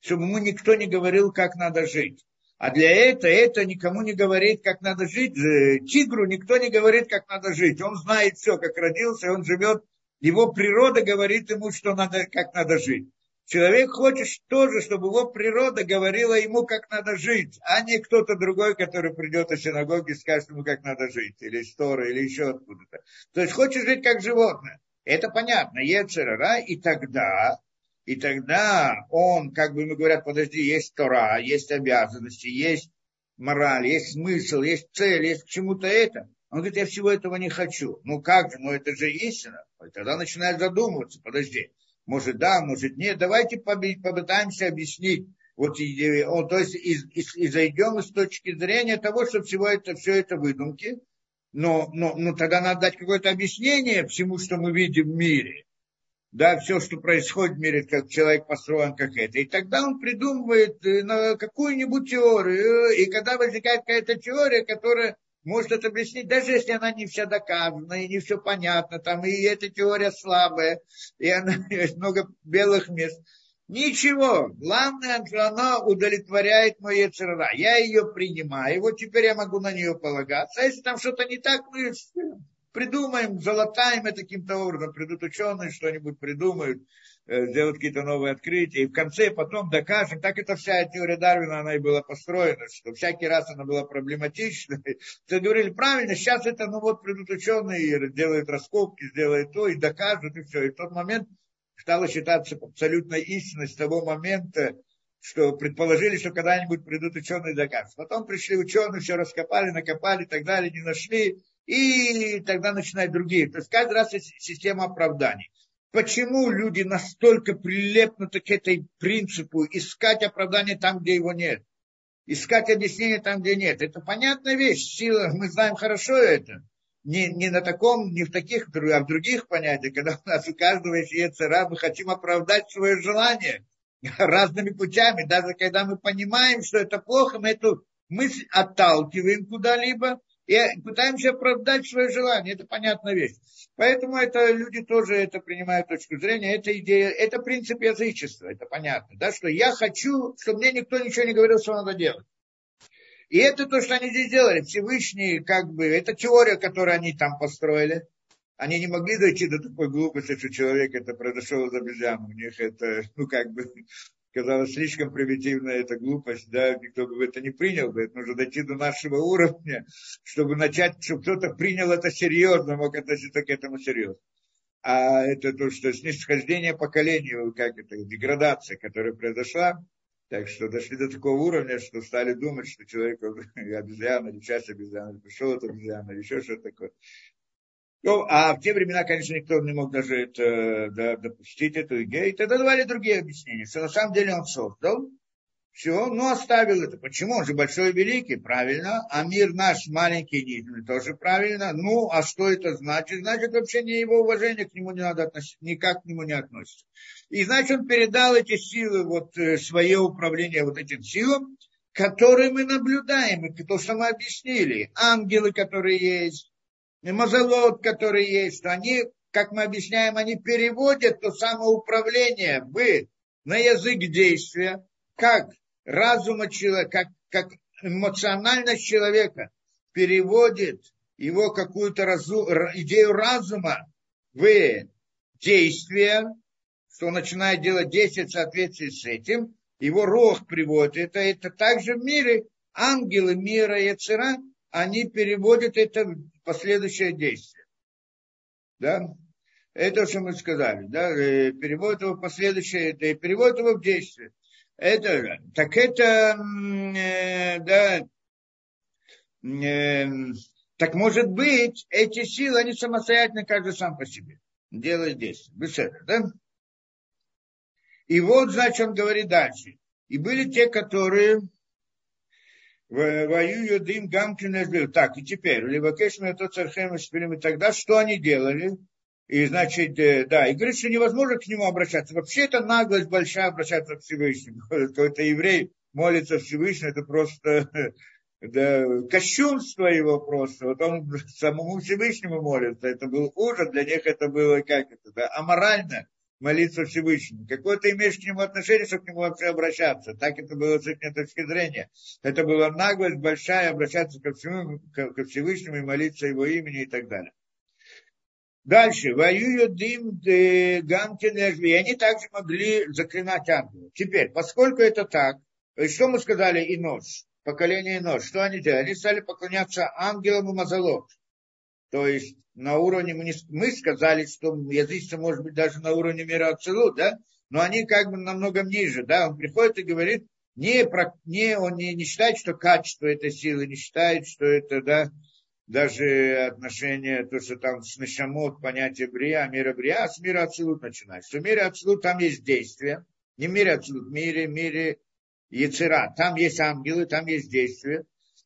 чтобы ему никто не говорил, как надо жить. А для этого это никому не говорит, как надо жить. Э, тигру никто не говорит, как надо жить. Он знает все, как родился, он живет его природа говорит ему, что надо, как надо жить. Человек хочет тоже, чтобы его природа говорила ему, как надо жить, а не кто-то другой, который придет из синагоги и скажет ему, как надо жить, или из Торы, или еще откуда-то. То есть хочет жить как животное. Это понятно, Ецерара, и тогда, и тогда он, как бы ему говорят, подожди, есть Тора, есть обязанности, есть мораль, есть смысл, есть цель, есть к чему-то это. Он говорит, я всего этого не хочу. Ну как же, ну это же истина. И тогда начинает задумываться, подожди, может да, может нет, давайте попытаемся объяснить. Вот, то есть из, из, и зайдем с точки зрения того, что всего это, все это выдумки, но, но, но тогда надо дать какое-то объяснение всему, что мы видим в мире. Да, все, что происходит в мире, как человек построен, как это. И тогда он придумывает э, какую-нибудь теорию. И когда возникает какая-то теория, которая может это объяснить, даже если она не вся доказана, и не все понятно, там, и эта теория слабая, и она, есть много белых мест. Ничего, главное, что она удовлетворяет мою церва. Я ее принимаю, вот теперь я могу на нее полагаться. А если там что-то не так, мы придумаем, золотаем это каким-то образом, придут ученые, что-нибудь придумают, Э, сделать какие-то новые открытия, и в конце потом докажем, так это вся теория Дарвина, она и была построена, что всякий раз она была проблематичной. Все говорили, правильно, сейчас это, ну вот придут ученые и делают раскопки, сделают то, и докажут, и все. И в тот момент стало считаться абсолютной истиной с того момента, что предположили, что когда-нибудь придут ученые докажут. Потом пришли ученые, все раскопали, накопали и так далее, не нашли. И тогда начинают другие. То есть каждый раз есть система оправданий. Почему люди настолько прилепнуты к этой принципу искать оправдание там, где его нет? Искать объяснение там, где нет. Это понятная вещь. Сила, мы знаем хорошо это. Не, не на таком, не в таких, а в других понятиях, когда у нас у каждого есть яйцера, мы хотим оправдать свое желание разными путями. Даже когда мы понимаем, что это плохо, мы эту мысль отталкиваем куда-либо, и пытаемся оправдать свое желание. Это понятная вещь. Поэтому это люди тоже это принимают точку зрения. Это идея, это принцип язычества, это понятно. Да, что я хочу, чтобы мне никто ничего не говорил, что надо делать. И это то, что они здесь делали. Всевышний, как бы, это теория, которую они там построили. Они не могли дойти до такой глупости, что человек это произошел из обезьян. У них это, ну, как бы, казалось слишком примитивная эта глупость, да, никто бы это не принял бы, это нужно дойти до нашего уровня, чтобы начать, чтобы кто-то принял это серьезно, мог относиться к этому серьезно. А это то, что снисхождение поколению, как это, деградация, которая произошла, так что дошли до такого уровня, что стали думать, что человек обезьяна, или часть обезьяны, пришел от обезьяны, или еще что-то такое. Ну, а в те времена, конечно, никто не мог даже это, да, допустить эту идею. И тогда давали другие объяснения, что на самом деле он создал, все, ну оставил это. Почему? Он же большой и великий, правильно. А мир наш маленький, нижний, тоже правильно. Ну, а что это значит? Значит, вообще не его уважение к нему не надо относиться, никак к нему не относится. И значит, он передал эти силы, вот э, свое управление вот этим силам, которые мы наблюдаем, и то, что мы объяснили. Ангелы, которые есть, мазолот, которые есть, что они, как мы объясняем, они переводят то самоуправление в, на язык действия, как разума человека, как, как эмоциональность человека переводит его какую-то разу, идею разума в действие, что он начинает делать действия в соответствии с этим, его рог приводит. Это, это также в мире ангелы мира Яцера, они переводят это в последующее действие. Да? Это, что мы сказали. Да? Э, переводят его в последующее, это, переводят его в действие. Это, так это, э, да, э, так может быть, эти силы, они самостоятельно каждый сам по себе. Делает действие. Беседа, да? И вот, значит, он говорит дальше. И были те, которые воюют дым гамкин Так, и теперь, Ливакеш это цархем и тогда что они делали? И значит, э, да, и говорит, что невозможно к нему обращаться. Вообще это наглость большая обращаться к Всевышнему. Какой-то еврей молится Всевышнему, это просто да, кощунство его просто. Вот он самому Всевышнему молится. Это был ужас, для них это было как это, да, аморально молиться Всевышнему. Какое ты имеешь к нему отношение, чтобы к нему вообще обращаться? Так это было с их точки зрения. Это была наглость большая обращаться ко, всему, ко Всевышнему и молиться его имени и так далее. Дальше. Воюют дым гамкин и они также могли заклинать ангелов. Теперь, поскольку это так, что мы сказали и нож, поколение и нож, что они делали? Они стали поклоняться ангелам и мазолот. То есть на уровне, мы, не, мы сказали, что язычество может быть даже на уровне мира Ацелут, да, но они как бы намного ниже, да, он приходит и говорит, не, про, не он не, не считает, что качество этой силы, не считает, что это, да, даже отношение, то, что там с Нашамот, понятие Брия, мира Брия, а с мира Ацелут начинает. Что в мире Ацелут там есть действие, не в мире Ацелут, в мире, мире Яцера, там есть ангелы, там есть действия,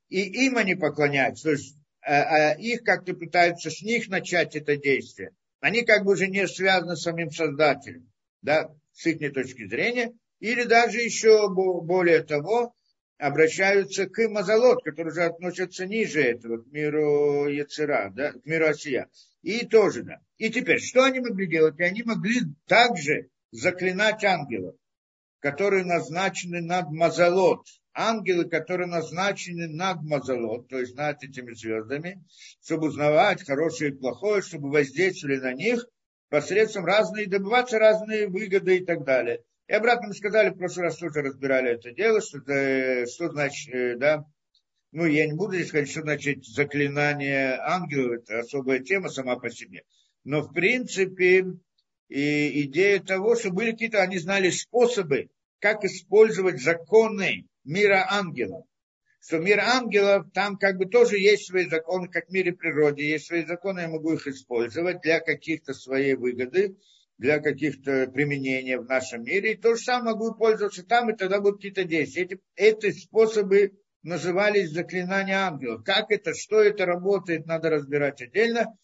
и им они поклоняются. То есть их как-то пытаются с них начать это действие. Они как бы уже не связаны с самим Создателем, да, с их точки зрения. Или даже еще более того, обращаются к Мазалот, который уже относится ниже этого, к миру Яцера, да, к миру Осия. И тоже, да. И теперь, что они могли делать? Они могли также заклинать ангелов, которые назначены над Мазалот, ангелы, которые назначены над Мазалот, то есть над этими звездами, чтобы узнавать хорошее и плохое, чтобы воздействовали на них посредством разные, добываться разные выгоды и так далее. И обратно мы сказали, в прошлый раз тоже разбирали это дело, что, это, что значит, э, да, ну, я не буду здесь сказать, что значит заклинание ангелов, это особая тема сама по себе. Но, в принципе, и идея того, что были какие-то, они знали способы, как использовать законы мира ангелов. Что мир ангелов, там как бы тоже есть свои законы, как в мире природы, есть свои законы, я могу их использовать для каких-то своей выгоды, для каких-то применения в нашем мире. И то же самое могу пользоваться там, и тогда будут какие-то действия. Эти, эти способы назывались заклинания ангелов. Как это, что это работает, надо разбирать отдельно.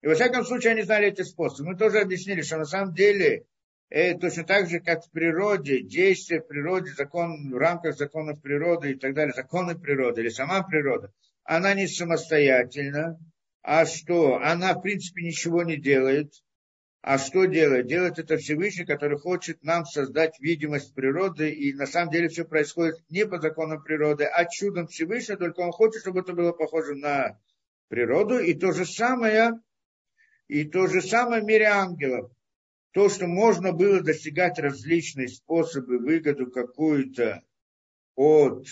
И во всяком случае они знали эти способы. Мы тоже объяснили, что на самом деле э, точно так же, как в природе, действия в природе, закон в рамках законов природы и так далее, законы природы или сама природа, она не самостоятельна, а что? Она, в принципе, ничего не делает. А что делает? Делает это Всевышний, который хочет нам создать видимость природы, и на самом деле все происходит не по законам природы, а чудом Всевышнего, только он хочет, чтобы это было похоже на природу, и то же самое, и то же самое в мире ангелов. То, что можно было достигать различные способы, выгоду какую-то от,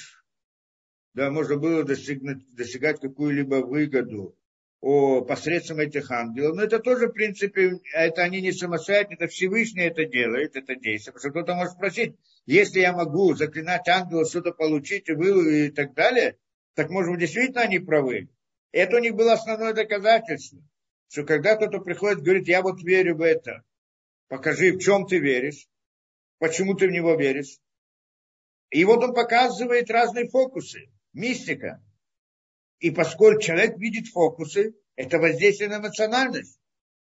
да, можно было достигнуть, достигать какую-либо выгоду о, посредством этих ангелов. Но это тоже, в принципе, это они не самостоятельно, это Всевышний это делает, это действие. Потому что кто-то может спросить, если я могу заклинать ангела, что-то получить и, вы, и так далее, так, может быть, действительно они правы. Это у них было основное доказательство, что когда кто-то приходит и говорит, я вот верю в это, покажи, в чем ты веришь, почему ты в него веришь. И вот он показывает разные фокусы, мистика. И поскольку человек видит фокусы, это воздействие на эмоциональность.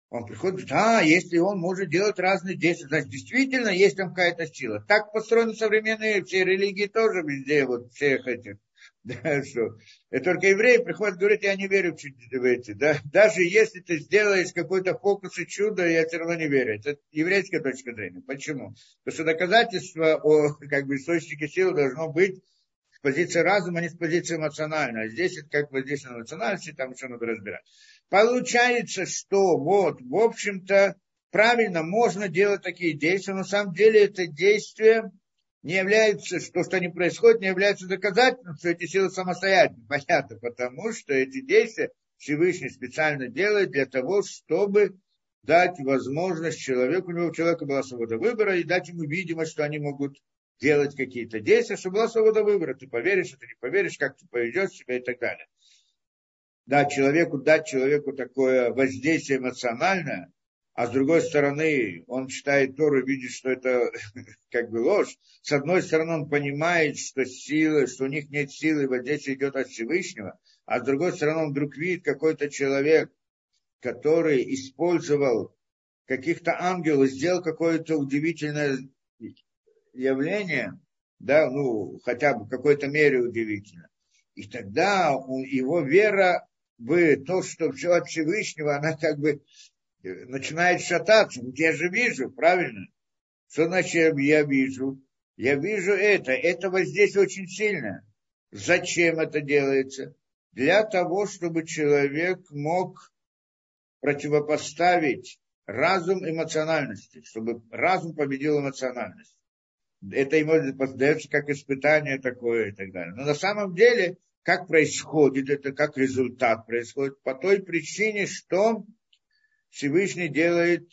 Он приходит, да, если он может делать разные действия, значит, действительно есть там какая-то сила. Так построены современные все религии тоже везде, вот всех этих. Да, что. И только евреи приходят и говорят, я не верю в эти. Да? Даже если ты сделаешь какой-то фокус и чудо, я все равно не верю. Это еврейская точка зрения. Почему? Потому что доказательство о как бы, источнике силы должно быть с позиции разума, а не с позиции эмоциональной. А здесь это как воздействие эмоциональности, там еще надо разбирать. Получается, что вот, в общем-то, правильно, можно делать такие действия, но на самом деле это действие не является, что, что не происходит, не является доказательством, что эти силы самостоятельны. Понятно, потому что эти действия Всевышний специально делает для того, чтобы дать возможность человеку, у него у человека была свобода выбора, и дать ему видимость, что они могут делать какие-то действия, чтобы была свобода выбора. Ты поверишь, ты не поверишь, как ты поведешь себя и так далее. Да, человеку, дать человеку такое воздействие эмоциональное, а с другой стороны, он читает Тору и видит, что это как бы ложь. С одной стороны, он понимает, что силы, что у них нет силы, воздействие идет от Всевышнего, а с другой стороны, он вдруг видит какой-то человек, который использовал каких-то ангелов, сделал какое-то удивительное явление, да, ну, хотя бы в какой-то мере удивительно. И тогда его вера в то, что все от Всевышнего, она как бы начинает шататься. Я же вижу, правильно? Что значит я вижу? Я вижу это. Это вот здесь очень сильно. Зачем это делается? Для того, чтобы человек мог противопоставить разум эмоциональности, чтобы разум победил эмоциональность это ему подается как испытание такое и так далее. Но на самом деле, как происходит это, как результат происходит, по той причине, что Всевышний делает,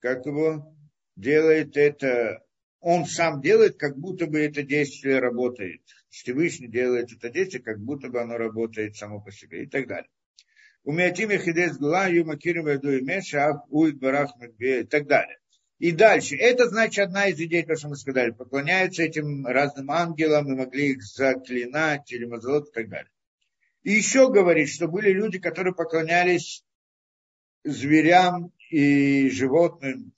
как его, делает это, он сам делает, как будто бы это действие работает. Всевышний делает это действие, как будто бы оно работает само по себе и так далее. У Миатима Хидес Гула, Юмакирим и Меша, Уид Барах и так далее. И дальше. Это значит одна из идей, то, что мы сказали. Поклоняются этим разным ангелам и могли их заклинать или мазолот и так далее. И еще говорит, что были люди, которые поклонялись зверям и животным,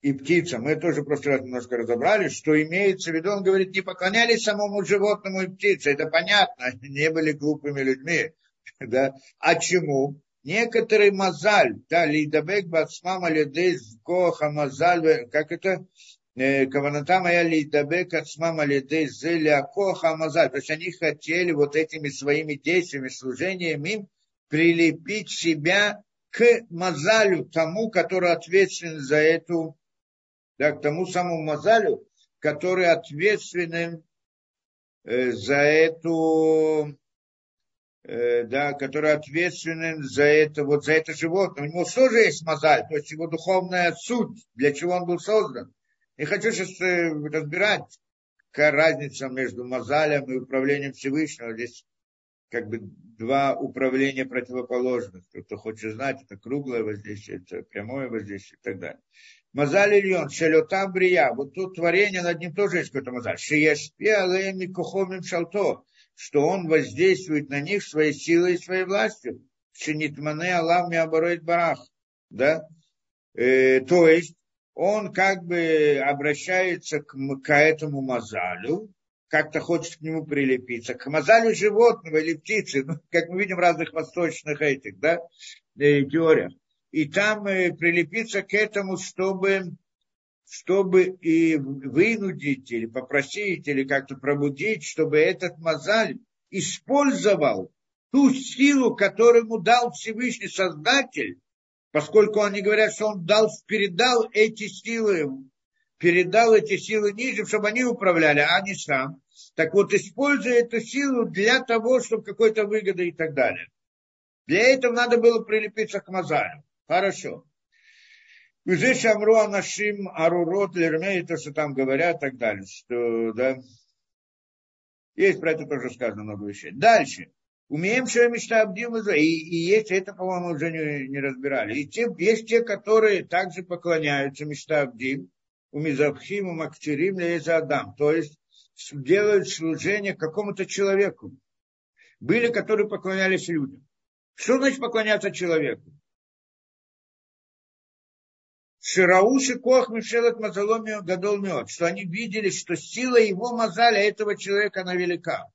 и птицам. Мы тоже в прошлый раз немножко разобрали, что имеется в виду, он говорит, не поклонялись самому животному и птице. Это понятно, не были глупыми людьми. Да? А чему? некоторый мазаль, да, лидабек бацмам алидей коха мазаль, как это, э, каваната моя лидабек ацмам алидей зеля коха мазаль, то есть они хотели вот этими своими действиями, служениями прилепить себя к мазалю, тому, который ответственен за эту, да, к тому самому мазалю, который ответственен э, за эту Э, да, который ответственен за это, вот за это животное. У него тоже есть мозаль, то есть его духовная суть, для чего он был создан. Не хочу сейчас э, разбирать, какая разница между мозалем и управлением Всевышнего. Здесь как бы два управления противоположных. Кто хочет знать, это круглое воздействие, это прямое воздействие и так далее. Мазаль Ильон, Шелютам Брия. Вот тут творение над ним тоже есть какой-то мазаль. Шиешпи алейми кухомим шалто. Что он воздействует на них своей силой и своей властью. Шинитмане Аллах Миабароид Барах. Да? Э, то есть, он как бы обращается к, к этому мазалю, как-то хочет к нему прилепиться. К мазалю животного или птицы, ну, как мы видим в разных восточных этих, да, э, теориях и там э, прилепиться к этому, чтобы, чтобы и вынудить или попросить, или как-то пробудить, чтобы этот мозаль использовал ту силу, которую ему дал Всевышний Создатель, поскольку они говорят, что он дал, передал эти силы, передал эти силы ниже, чтобы они управляли, а не сам. Так вот, используя эту силу для того, чтобы какой-то выгоды и так далее. Для этого надо было прилепиться к Мазарю. Хорошо. Уже шамру анашим арурот лермей, то, что там говорят, и так далее. Что, да. Есть про это тоже сказано много вещей. Дальше. Умеем, что мечта Абдим и, и есть, это, по-моему, уже не, не разбирали. И те, есть те, которые также поклоняются мечта Абдим, у Мизабхим, у Мактерим, за Адам. То есть делают служение какому-то человеку. Были, которые поклонялись людям. Что значит поклоняться человеку? Ширауши Кох Мишелет Мазаломио Гадол Мед, что они видели, что сила его мозаля этого человека, она велика.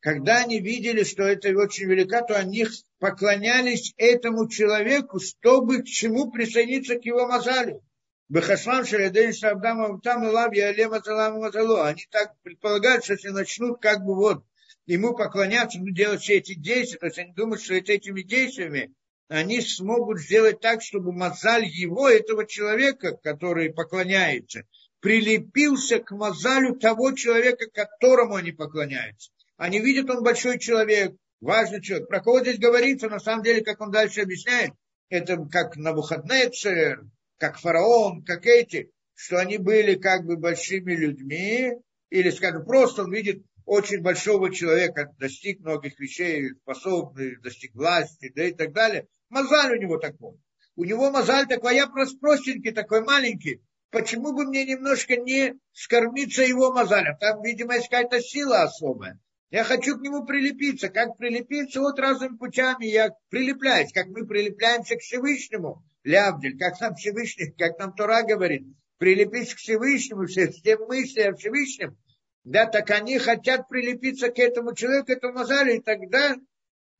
Когда они видели, что это очень велика, то они поклонялись этому человеку, чтобы к чему присоединиться к его мозалю. Бехашлам Шалядейн Шабдам там Лав Яле Мазалам Мазалу. Они так предполагают, что если начнут как бы вот ему поклоняться, ну, делать все эти действия, то есть они думают, что этими действиями они смогут сделать так, чтобы мозаль его, этого человека, который поклоняется, прилепился к мозалю того человека, которому они поклоняются. Они видят, он большой человек, важный человек. Про кого здесь говорится, на самом деле, как он дальше объясняет, это как Навуходнецер, как фараон, как эти, что они были как бы большими людьми, или, скажем, просто он видит очень большого человека, достиг многих вещей, способный, достиг власти, да и так далее. Мозаль у него такой. У него мозаль такой, а я просто простенький, такой маленький. Почему бы мне немножко не скормиться его мозалем? Там, видимо, есть какая-то сила особая. Я хочу к нему прилепиться. Как прилепиться? Вот разными путями я прилепляюсь. Как мы прилепляемся к Всевышнему. Лявдель, как сам Всевышний, как нам Тора говорит. Прилепись к Всевышнему, все, все мысли о Всевышнем. Да, так они хотят прилепиться к этому человеку, к этому мозалю, и тогда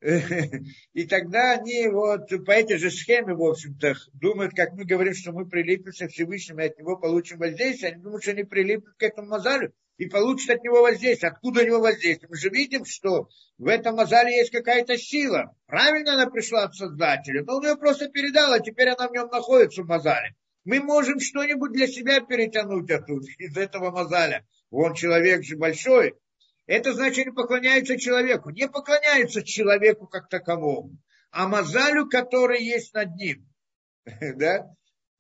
и тогда они вот по этой же схеме, в общем-то, думают, как мы говорим, что мы прилипимся к Всевышнему и от него получим воздействие. Они думают, что они прилипнут к этому мазалю и получат от него воздействие. Откуда у него воздействие? Мы же видим, что в этом мазале есть какая-то сила. Правильно она пришла от Создателя, но он ее просто передал, а теперь она в нем находится в мазале. Мы можем что-нибудь для себя перетянуть оттуда, из этого мазаля. Он человек же большой, это значит, они поклоняются человеку. Не поклоняются человеку как таковому, а мазалю, который есть над ним. да?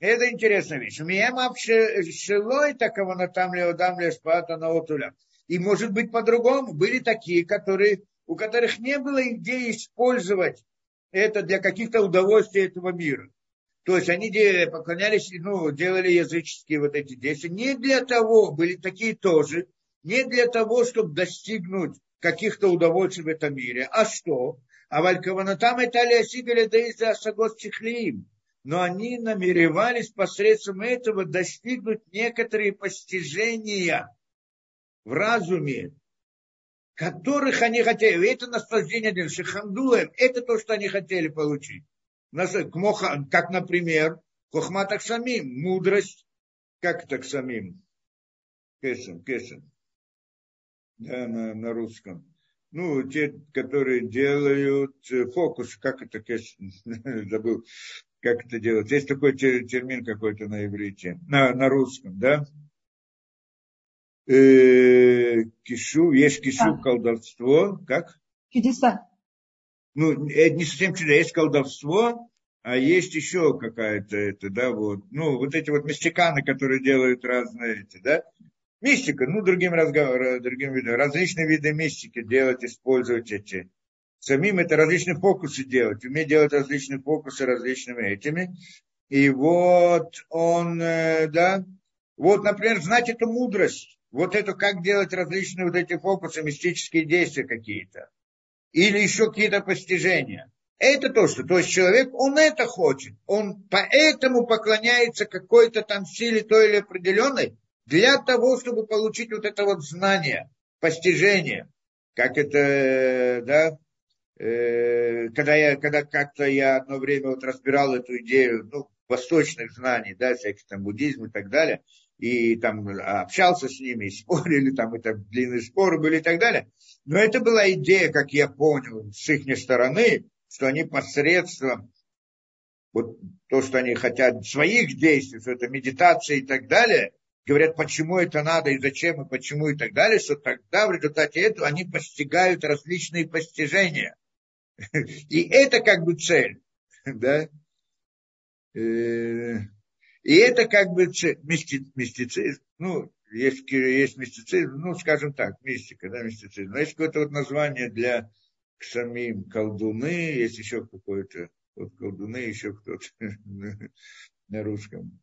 Это интересная вещь. Миемав шелой такого на там леодам лешпата на отуля. И может быть по-другому. Были такие, которые, у которых не было идеи использовать это для каких-то удовольствий этого мира. То есть они поклонялись, ну, делали языческие вот эти действия. Не для того, были такие тоже, не для того, чтобы достигнуть каких-то удовольствий в этом мире. А что? А валькаванатам это алиасигаля да сагос чехлиим. Но они намеревались посредством этого достигнуть некоторые постижения в разуме, которых они хотели. Это наслаждение для Шихамдулаем. Это то, что они хотели получить. Как, например, Хохматах самим, мудрость, как так самим? Кесем, кесем да, на, на русском. Ну, те, которые делают э, фокус, как это, забыл, как это делать. Есть такой термин какой-то на иврите, на, на русском, да? Э, кишу, есть кишу, да. колдовство, как? Чудеса. Ну, это не совсем чудо, есть колдовство, а есть еще какая-то это, да, вот, ну, вот эти вот мистиканы, которые делают разные эти, да, мистика, ну, другим разговором, другим видом, различные виды мистики делать, использовать эти. Самим это различные фокусы делать, уметь делать различные фокусы различными этими. И вот он, э, да, вот, например, знать эту мудрость, вот это как делать различные вот эти фокусы, мистические действия какие-то. Или еще какие-то постижения. Это то, что, то есть человек, он это хочет, он поэтому поклоняется какой-то там силе той или определенной, для того, чтобы получить вот это вот знание, постижение. Как это, да, э, когда я, когда как-то я одно время вот разбирал эту идею, ну, восточных знаний, да, всяких там буддизм и так далее, и там общался с ними, и спорили, там там длинные споры были и так далее. Но это была идея, как я понял, с их стороны, что они посредством вот то, что они хотят своих действий, что это медитация и так далее, говорят, почему это надо и зачем и почему и так далее, что тогда в результате этого они постигают различные постижения. И это как бы цель. Да? Э, и это как бы мистицизм. Ну, есть, есть мистицизм, ну, скажем так, мистика, да, мистицизм. Но есть какое-то вот название для самим колдуны, есть еще какое-то, вот колдуны, еще кто-то на русском.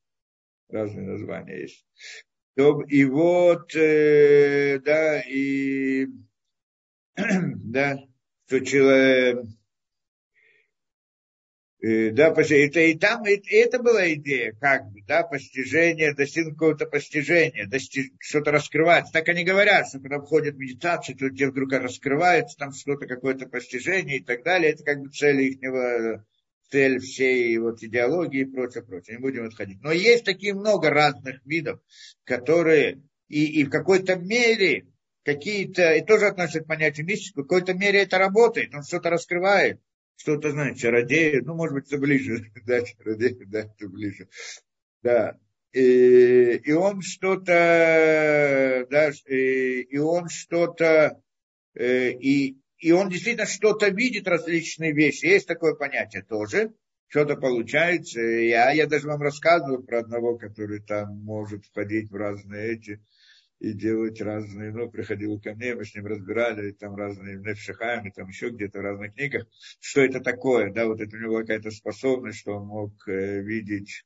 Разные названия есть. И вот, э, да, и, да, что человек, Э, да, это и там, это, это была идея, как бы, да, постижение, достигнуть какого-то постижения, достиг, что-то раскрывать. Так они говорят, что когда входят в медитацию, то тебе вдруг раскрывается там что-то, какое-то постижение и так далее. Это как бы цель их цель всей вот идеологии и прочее, прочее. Не будем отходить. Но есть такие много разных видов, которые и, и в какой-то мере какие-то, и тоже относятся к понятию мистики, в какой-то мере это работает, он что-то раскрывает что-то знает, чародеи, ну, может быть, это ближе, да, чародеи, да, это ближе, да, и, и он что-то, да, и, и он что-то, э, и, и он действительно что-то видит, различные вещи, есть такое понятие тоже, что-то получается, я, я даже вам рассказывал про одного, который там может входить в разные эти, и делать разные, ну, приходил ко мне, мы с ним разбирали, там разные нефшихами, там еще где-то в разных книгах, что это такое, да, вот это у него какая-то способность, что он мог э, видеть,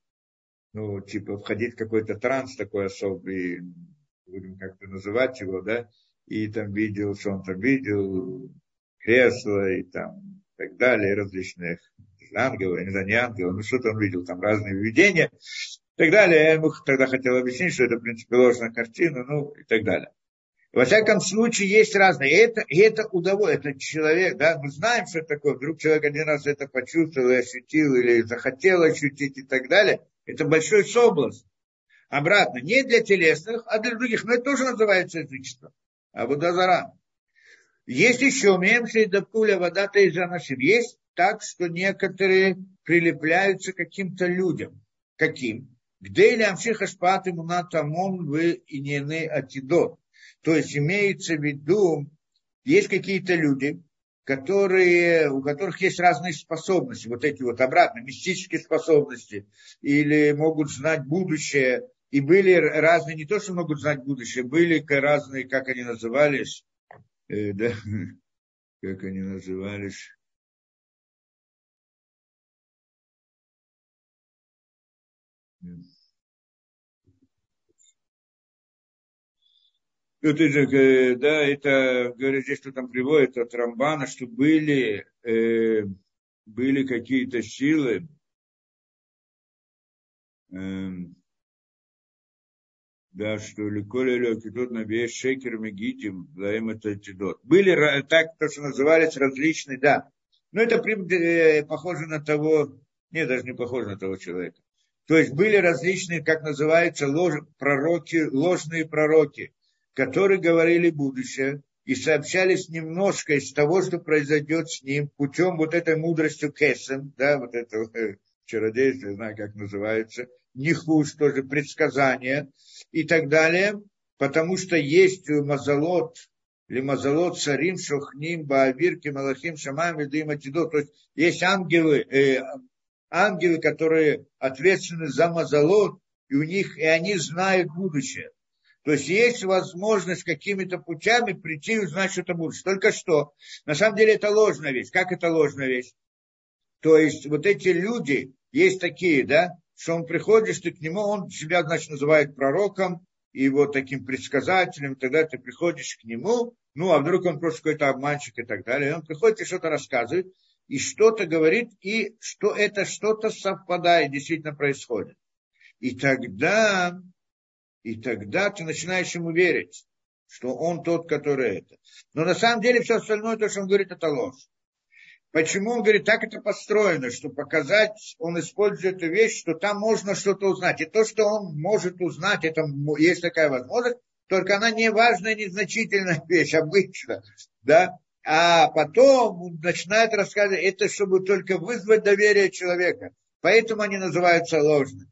ну, типа, входить в какой-то транс такой особый, будем как-то называть его, да, и там видел, что он там видел, кресло и там и так далее, различных ангелов, не знаю, не ангелов, ну что-то он видел, там разные видения. и так далее. Я ему тогда хотел объяснить, что это, в принципе, ложная картина, ну, и так далее. Во всяком случае, есть разные. И это, и это удовольствие. Это человек, да, мы знаем, что такое. Вдруг человек один раз это почувствовал и ощутил, или захотел ощутить и так далее. Это большой соблазн. Обратно, не для телесных, а для других. Но это тоже называется язычество. А Будазара. Есть еще, мемши и дапкуля вода-то из Есть так, что некоторые прилепляются к каким-то людям. Каким? Где или амшиха шпат мунатамон в инены атидот. То есть имеется в виду, есть какие-то люди, которые, у которых есть разные способности, вот эти вот обратно, мистические способности, или могут знать будущее, и были разные, не то, что могут знать будущее, были разные, как они назывались, э, да, как они назывались, Это же, э, да, это, говорит, здесь что там приводит от Рамбана, что были, э, были какие-то силы, э, да, что Ликоля Лёкитот на весь шекер мегитим, лаем это тидот. Были так, то, что назывались различные, да. Но это э, похоже на того, нет, даже не похоже на того человека. То есть были различные, как называется, лож, пророки, ложные пророки, которые говорили будущее и сообщались немножко из того, что произойдет с ним путем вот этой мудростью Кесем, да, вот этого э, чародейства, знаю, как называется, нихуш, тоже предсказания и так далее, потому что есть мазалот, или мазалот царим шохним баавирки малахим шамам ведым атидот, то есть есть ангелы, э, ангелы, которые ответственны за мазолот, и у них, и они знают будущее. То есть есть возможность какими-то путями прийти и узнать что-то будущее. Только что. На самом деле это ложная вещь. Как это ложная вещь? То есть вот эти люди, есть такие, да, что он приходишь, ты к нему, он себя, значит, называет пророком, и вот таким предсказателем, тогда ты приходишь к нему, ну, а вдруг он просто какой-то обманщик и так далее, и он приходит и что-то рассказывает, и что-то говорит, и что это что-то совпадает, действительно происходит. И тогда, и тогда ты начинаешь ему верить, что он тот, который это. Но на самом деле все остальное, то, что он говорит, это ложь. Почему он говорит, так это построено, что показать, он использует эту вещь, что там можно что-то узнать. И то, что он может узнать, это есть такая возможность, только она не важная, незначительная вещь обычно. Да? А потом начинает рассказывать, это чтобы только вызвать доверие человека. Поэтому они называются ложными.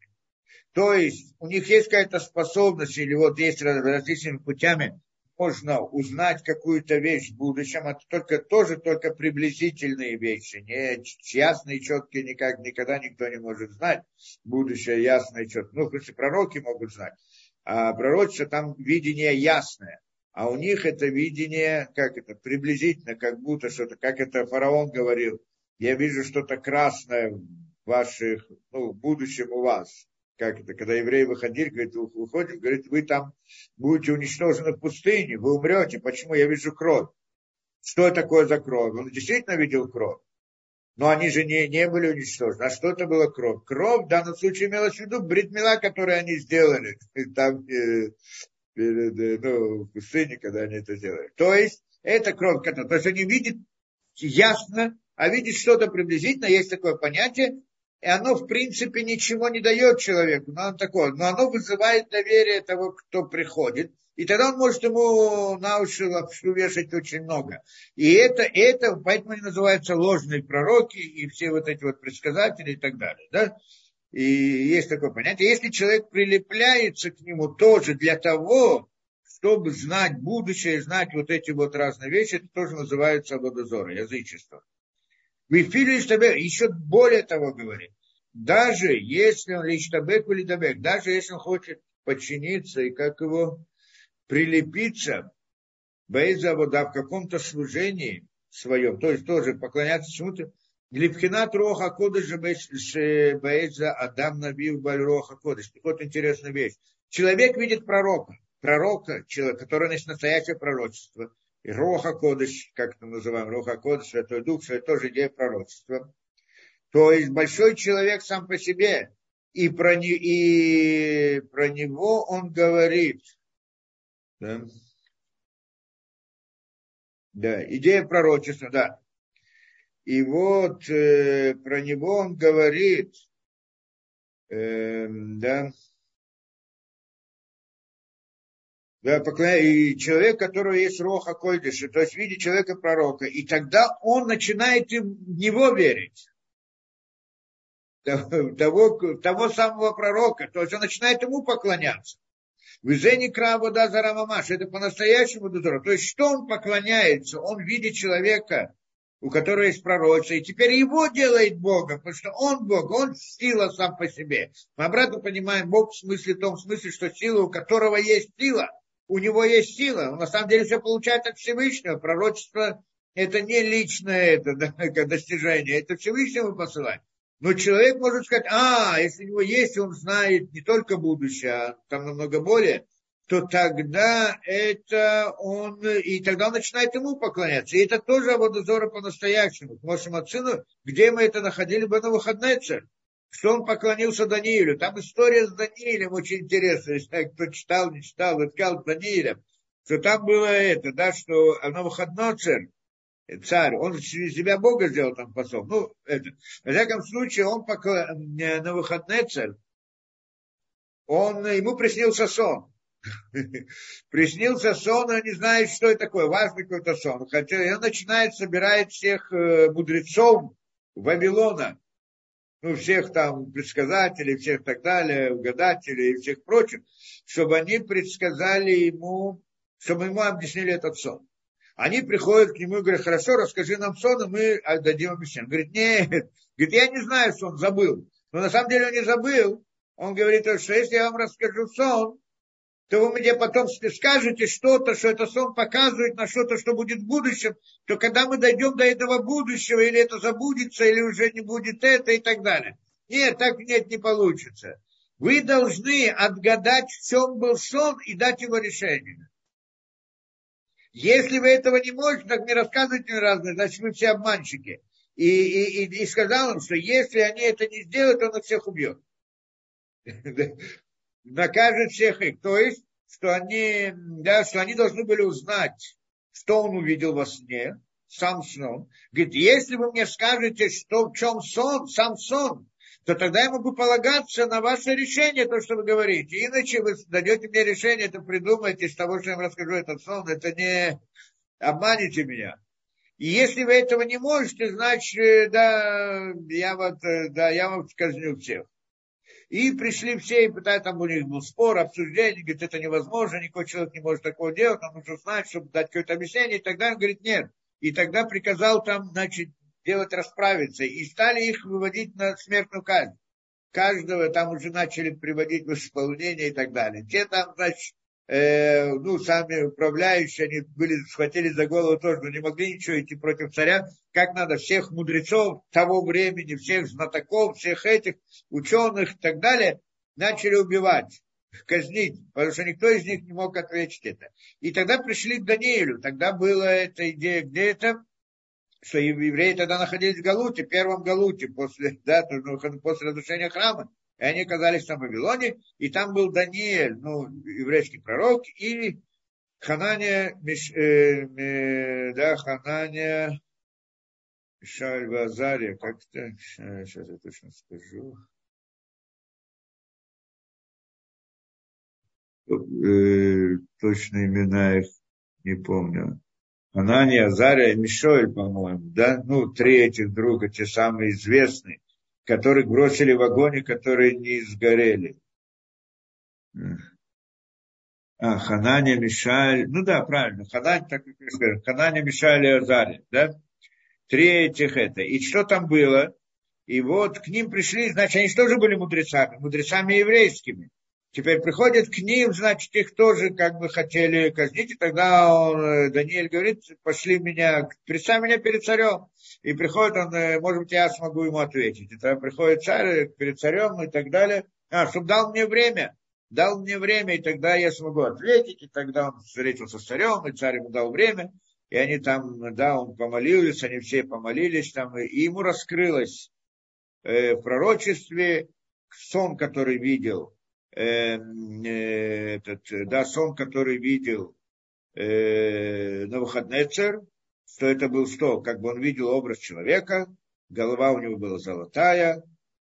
То есть у них есть какая-то способность, или вот есть различными путями можно узнать какую-то вещь в будущем, это только, тоже только приблизительные вещи, не ясные, четкие, никак, никогда никто не может знать будущее ясное четкое. Ну, в принципе, пророки могут знать, а пророчество там видение ясное, а у них это видение, как это, приблизительно, как будто что-то, как это фараон говорил, я вижу что-то красное в ваших, ну, в будущем у вас как это, когда евреи выходили, говорит, выходим, говорит, вы там будете уничтожены в пустыне, вы умрете, почему я вижу кровь? Что такое за кровь? Он действительно видел кровь. Но они же не, не были уничтожены. А что это было кровь? Кровь в данном случае имелась в виду бритмила, которую они сделали там, э, перед, э, ну, в пустыне, когда они это сделали. То есть, это кровь, которая... То есть, они видят ясно, а видят что-то приблизительно, есть такое понятие, и оно, в принципе, ничего не дает человеку, но, оно такое, но оно вызывает доверие того, кто приходит, и тогда он может ему на уши лапшу вешать очень много. И это, это, поэтому они называются ложные пророки и все вот эти вот предсказатели и так далее. Да? И есть такое понятие. Если человек прилепляется к нему тоже для того, чтобы знать будущее, знать вот эти вот разные вещи, это тоже называется водозор, язычество. Вифили Иштабек, еще более того говорит, даже если он Иштабек или Дабек, даже если он хочет подчиниться и как его прилепиться, боится вода в каком-то служении своем, то есть тоже поклоняться чему-то, Липхинат Роха Кодыш Баэза Адам Набив Баль Роха Кодыш. Вот интересная вещь. Человек видит пророка, пророка, человек, который есть настоящее пророчество. И Роха Кодыш, как это называем, Роха Кодыш, Святой Дух, это тоже идея пророчества. То есть большой человек сам по себе, и про, не, и про него он говорит, да, да идея пророчества, да. И вот э, про него он говорит, э, да, да, и человек, которого есть роха койдыша, то есть в виде человека пророка, и тогда он начинает в него верить. Того, того самого пророка, то есть он начинает ему поклоняться. В Изене Кравода Зарамамаш, это по-настоящему дозор. То есть что он поклоняется? Он видит человека, у которого есть пророчество, и теперь его делает Богом, потому что он Бог, он сила сам по себе. Мы обратно понимаем Бог в смысле, в том смысле, что сила, у которого есть сила – у него есть сила. Он на самом деле все получает от Всевышнего. Пророчество это не личное это, да, достижение, это Всевышнего посылать. Но человек может сказать, а, если у него есть, он знает не только будущее, а там намного более, то тогда это он, и тогда он начинает ему поклоняться. И это тоже Аводозора по-настоящему. К нашему отцу, где мы это находили бы на выходной цель что он поклонился Даниилю. Там история с Даниилем очень интересная. Если кто читал, не читал, искал с Даниилем. Что там было это, да, что Навуходноцер, царь, он себя Бога сделал там посол. Ну, это. Во всяком случае, он покла... Навуходноцер, он, ему приснился сон. Приснился сон, он не знает, что это такое, важный какой-то сон. Хотя он начинает собирать всех э, мудрецов Вавилона, ну, всех там предсказателей, всех так далее, угадателей и всех прочих, чтобы они предсказали ему, чтобы ему объяснили этот сон. Они приходят к нему и говорят, хорошо, расскажи нам сон, и мы отдадим обещание. Он говорит, нет, говорит, я не знаю сон, забыл. Но на самом деле он не забыл. Он говорит, что если я вам расскажу сон, то вы мне потом скажете что-то, что это сон показывает на что-то, что будет в будущем, то когда мы дойдем до этого будущего, или это забудется, или уже не будет это и так далее. Нет, так нет, не получится. Вы должны отгадать, в чем был сон, и дать его решение. Если вы этого не можете, так не рассказывайте мне разные, значит, вы все обманщики. И, и, и, и сказал им, что если они это не сделают, он их всех убьет. Накажет всех их. То есть, что они, да, что они должны были узнать, что он увидел во сне, сам сон. Говорит, если вы мне скажете, что в чем сон, сам сон, то тогда я могу полагаться на ваше решение, то, что вы говорите. Иначе вы дадете мне решение, это придумаете из того, что я вам расскажу этот сон, это не обманете меня. И если вы этого не можете, значит, да, я, вот, да, я вам сказню всех. И пришли все, и пытаются, там у них был спор, обсуждение, говорит, это невозможно, никакой человек не может такого делать, нам нужно знать, чтобы дать какое-то объяснение, и тогда он говорит, нет. И тогда приказал там, значит, делать расправиться. И стали их выводить на смертную казнь. Каждого там уже начали приводить в исполнение и так далее. Те там, значит, э, ну, сами управляющие, они были, схватили за голову тоже, но не могли ничего идти против царя. Как надо всех мудрецов того времени, всех знатоков, всех этих ученых и так далее, начали убивать казнить, потому что никто из них не мог ответить это. И тогда пришли к Даниилю, тогда была эта идея, где это, что евреи тогда находились в Галуте, первом Галуте, после, да, после разрушения храма. И они оказались там в Вавилоне, и там был Даниэль, ну, еврейский пророк, и Ханания, Миш, э, э, да, Ханания, Мишаль Вазария, как-то, сейчас я точно скажу. Э, точно имена их не помню. Анания, Азария Мишоэль, по-моему, да, ну, три этих друга, те самые известные, которых бросили в огонь, которые не сгорели. А, Ханания, Мишаль, ну да, правильно, Ханания, так как я скажу, Ханания, Мишаль и Азария, да, три этих это. И что там было? И вот к ним пришли, значит, они тоже были мудрецами, мудрецами еврейскими. Теперь приходят к ним, значит, их тоже как бы хотели казнить. И тогда он, э, Даниэль говорит, пошли меня, представь меня перед царем. И приходит он, э, может быть, я смогу ему ответить. Тогда приходит царь перед царем и так далее. А, чтобы дал мне время. Дал мне время, и тогда я смогу ответить. И тогда он встретился с царем, и царь ему дал время. И они там, да, он помолились, они все помолились там, и ему раскрылось э, в пророчестве сон, который видел Эм, э, этот, да, сон, который видел э, Навуходнецер, что это был что? Как бы он видел образ человека, голова у него была золотая,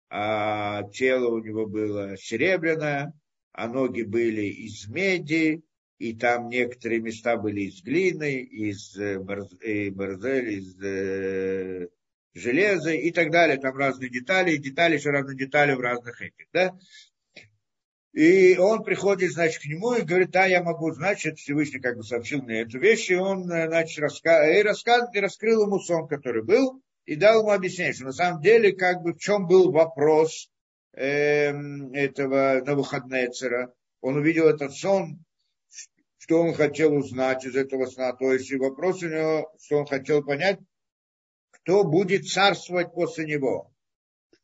а тело у него было серебряное, а ноги были из меди, и там некоторые места были из глины, из э, борзели, из э, железа и так далее. Там разные детали, и детали еще разные детали в разных этих. Да? И он приходит, значит, к нему и говорит, да, я могу, значит, Всевышний как бы сообщил мне эту вещь, и он, э, значит, раска... и рассказывает, и раскрыл ему сон, который был, и дал ему объяснение, что на самом деле, как бы, в чем был вопрос э, этого Навуходнецера. Он увидел этот сон, что он хотел узнать из этого сна. То есть, и вопрос у него, что он хотел понять, кто будет царствовать после него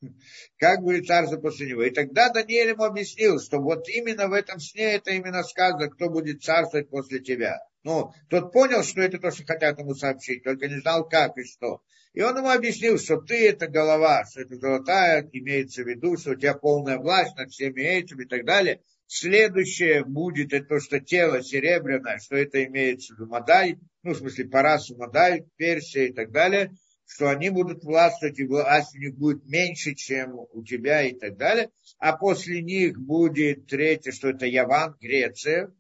как будет царство после него. И тогда Даниэль ему объяснил, что вот именно в этом сне это именно сказано, кто будет царствовать после тебя. Ну, тот понял, что это то, что хотят ему сообщить, только не знал, как и что. И он ему объяснил, что ты это голова, что это золотая, имеется в виду, что у тебя полная власть над всеми этими и так далее. Следующее будет это то, что тело серебряное, что это имеется в виду Мадай, ну, в смысле, Парасу Мадай, Персия и так далее что они будут властвовать, и власть у них будет меньше, чем у тебя и так далее. А после них будет третье, что это Яван, Греция.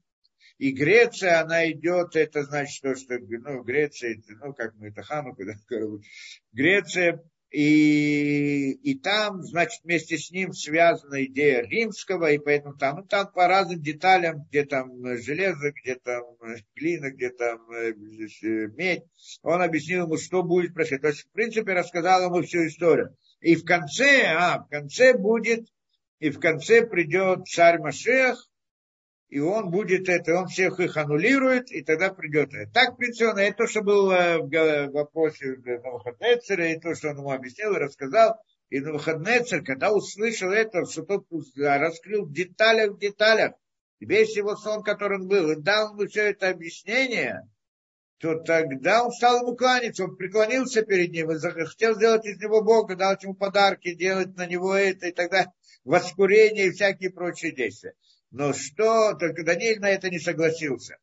И Греция, она идет, это значит, то, что ну, Греция, ну, как мы это Ханука, да, Греция, и, и там, значит, вместе с ним связана идея римского, и поэтому там, ну, там по разным деталям, где там железо, где там глина, где там э, медь, он объяснил ему, что будет происходить. То есть, в принципе, рассказал ему всю историю. И в конце, а, в конце будет, и в конце придет царь Машех, и он будет это, он всех их аннулирует, и тогда придет это. Так, в принципе, он, это то, что было в вопросе Навуходнецера, и то, что он ему объяснил и рассказал. И Навуходнецер, когда услышал это, что тот раскрыл в деталях, в деталях, весь его сон, который он был, и дал ему все это объяснение, то тогда он стал ему кланяться, он преклонился перед ним и захотел сделать из него Бога, дал ему подарки, делать на него это, и тогда воскурение и всякие прочие действия. Но что, только Даниил на это не согласился.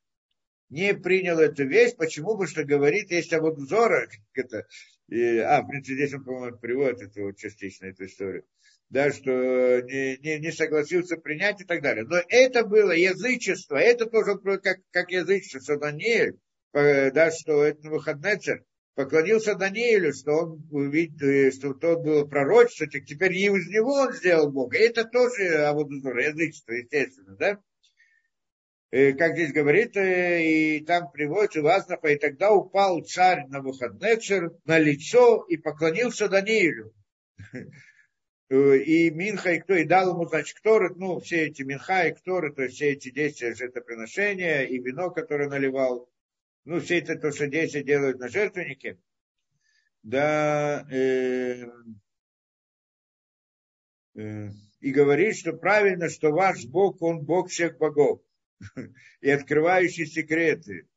Не принял эту вещь, почему? Потому что говорит, есть а вот Зора, это, и, а, в принципе, здесь он, по-моему, приводит эту вот частично, эту историю, да, что не, не, не согласился принять и так далее. Но это было язычество, это тоже как, как язычество, Даниил, э, да, что это выходный царь, поклонился Даниилу, что он увидел, э, что тот был пророчество, теперь не из него он сделал Бога. И это тоже Аводузор, язычество, естественно, да? И, э, как здесь говорит, э, и там приводится Вазнапа, и тогда упал царь на Навуходнецер на лицо и поклонился Даниилу. И Минха, и кто, и дал ему, значит, Кторы, ну, все эти Минха и Кторы, то есть все эти действия жертвоприношения, и вино, которое наливал, ну, все это то, что дети делают на жертвеннике, да, э, э, и говорит, что правильно, что ваш Бог, он Бог всех богов, и открывающий секреты.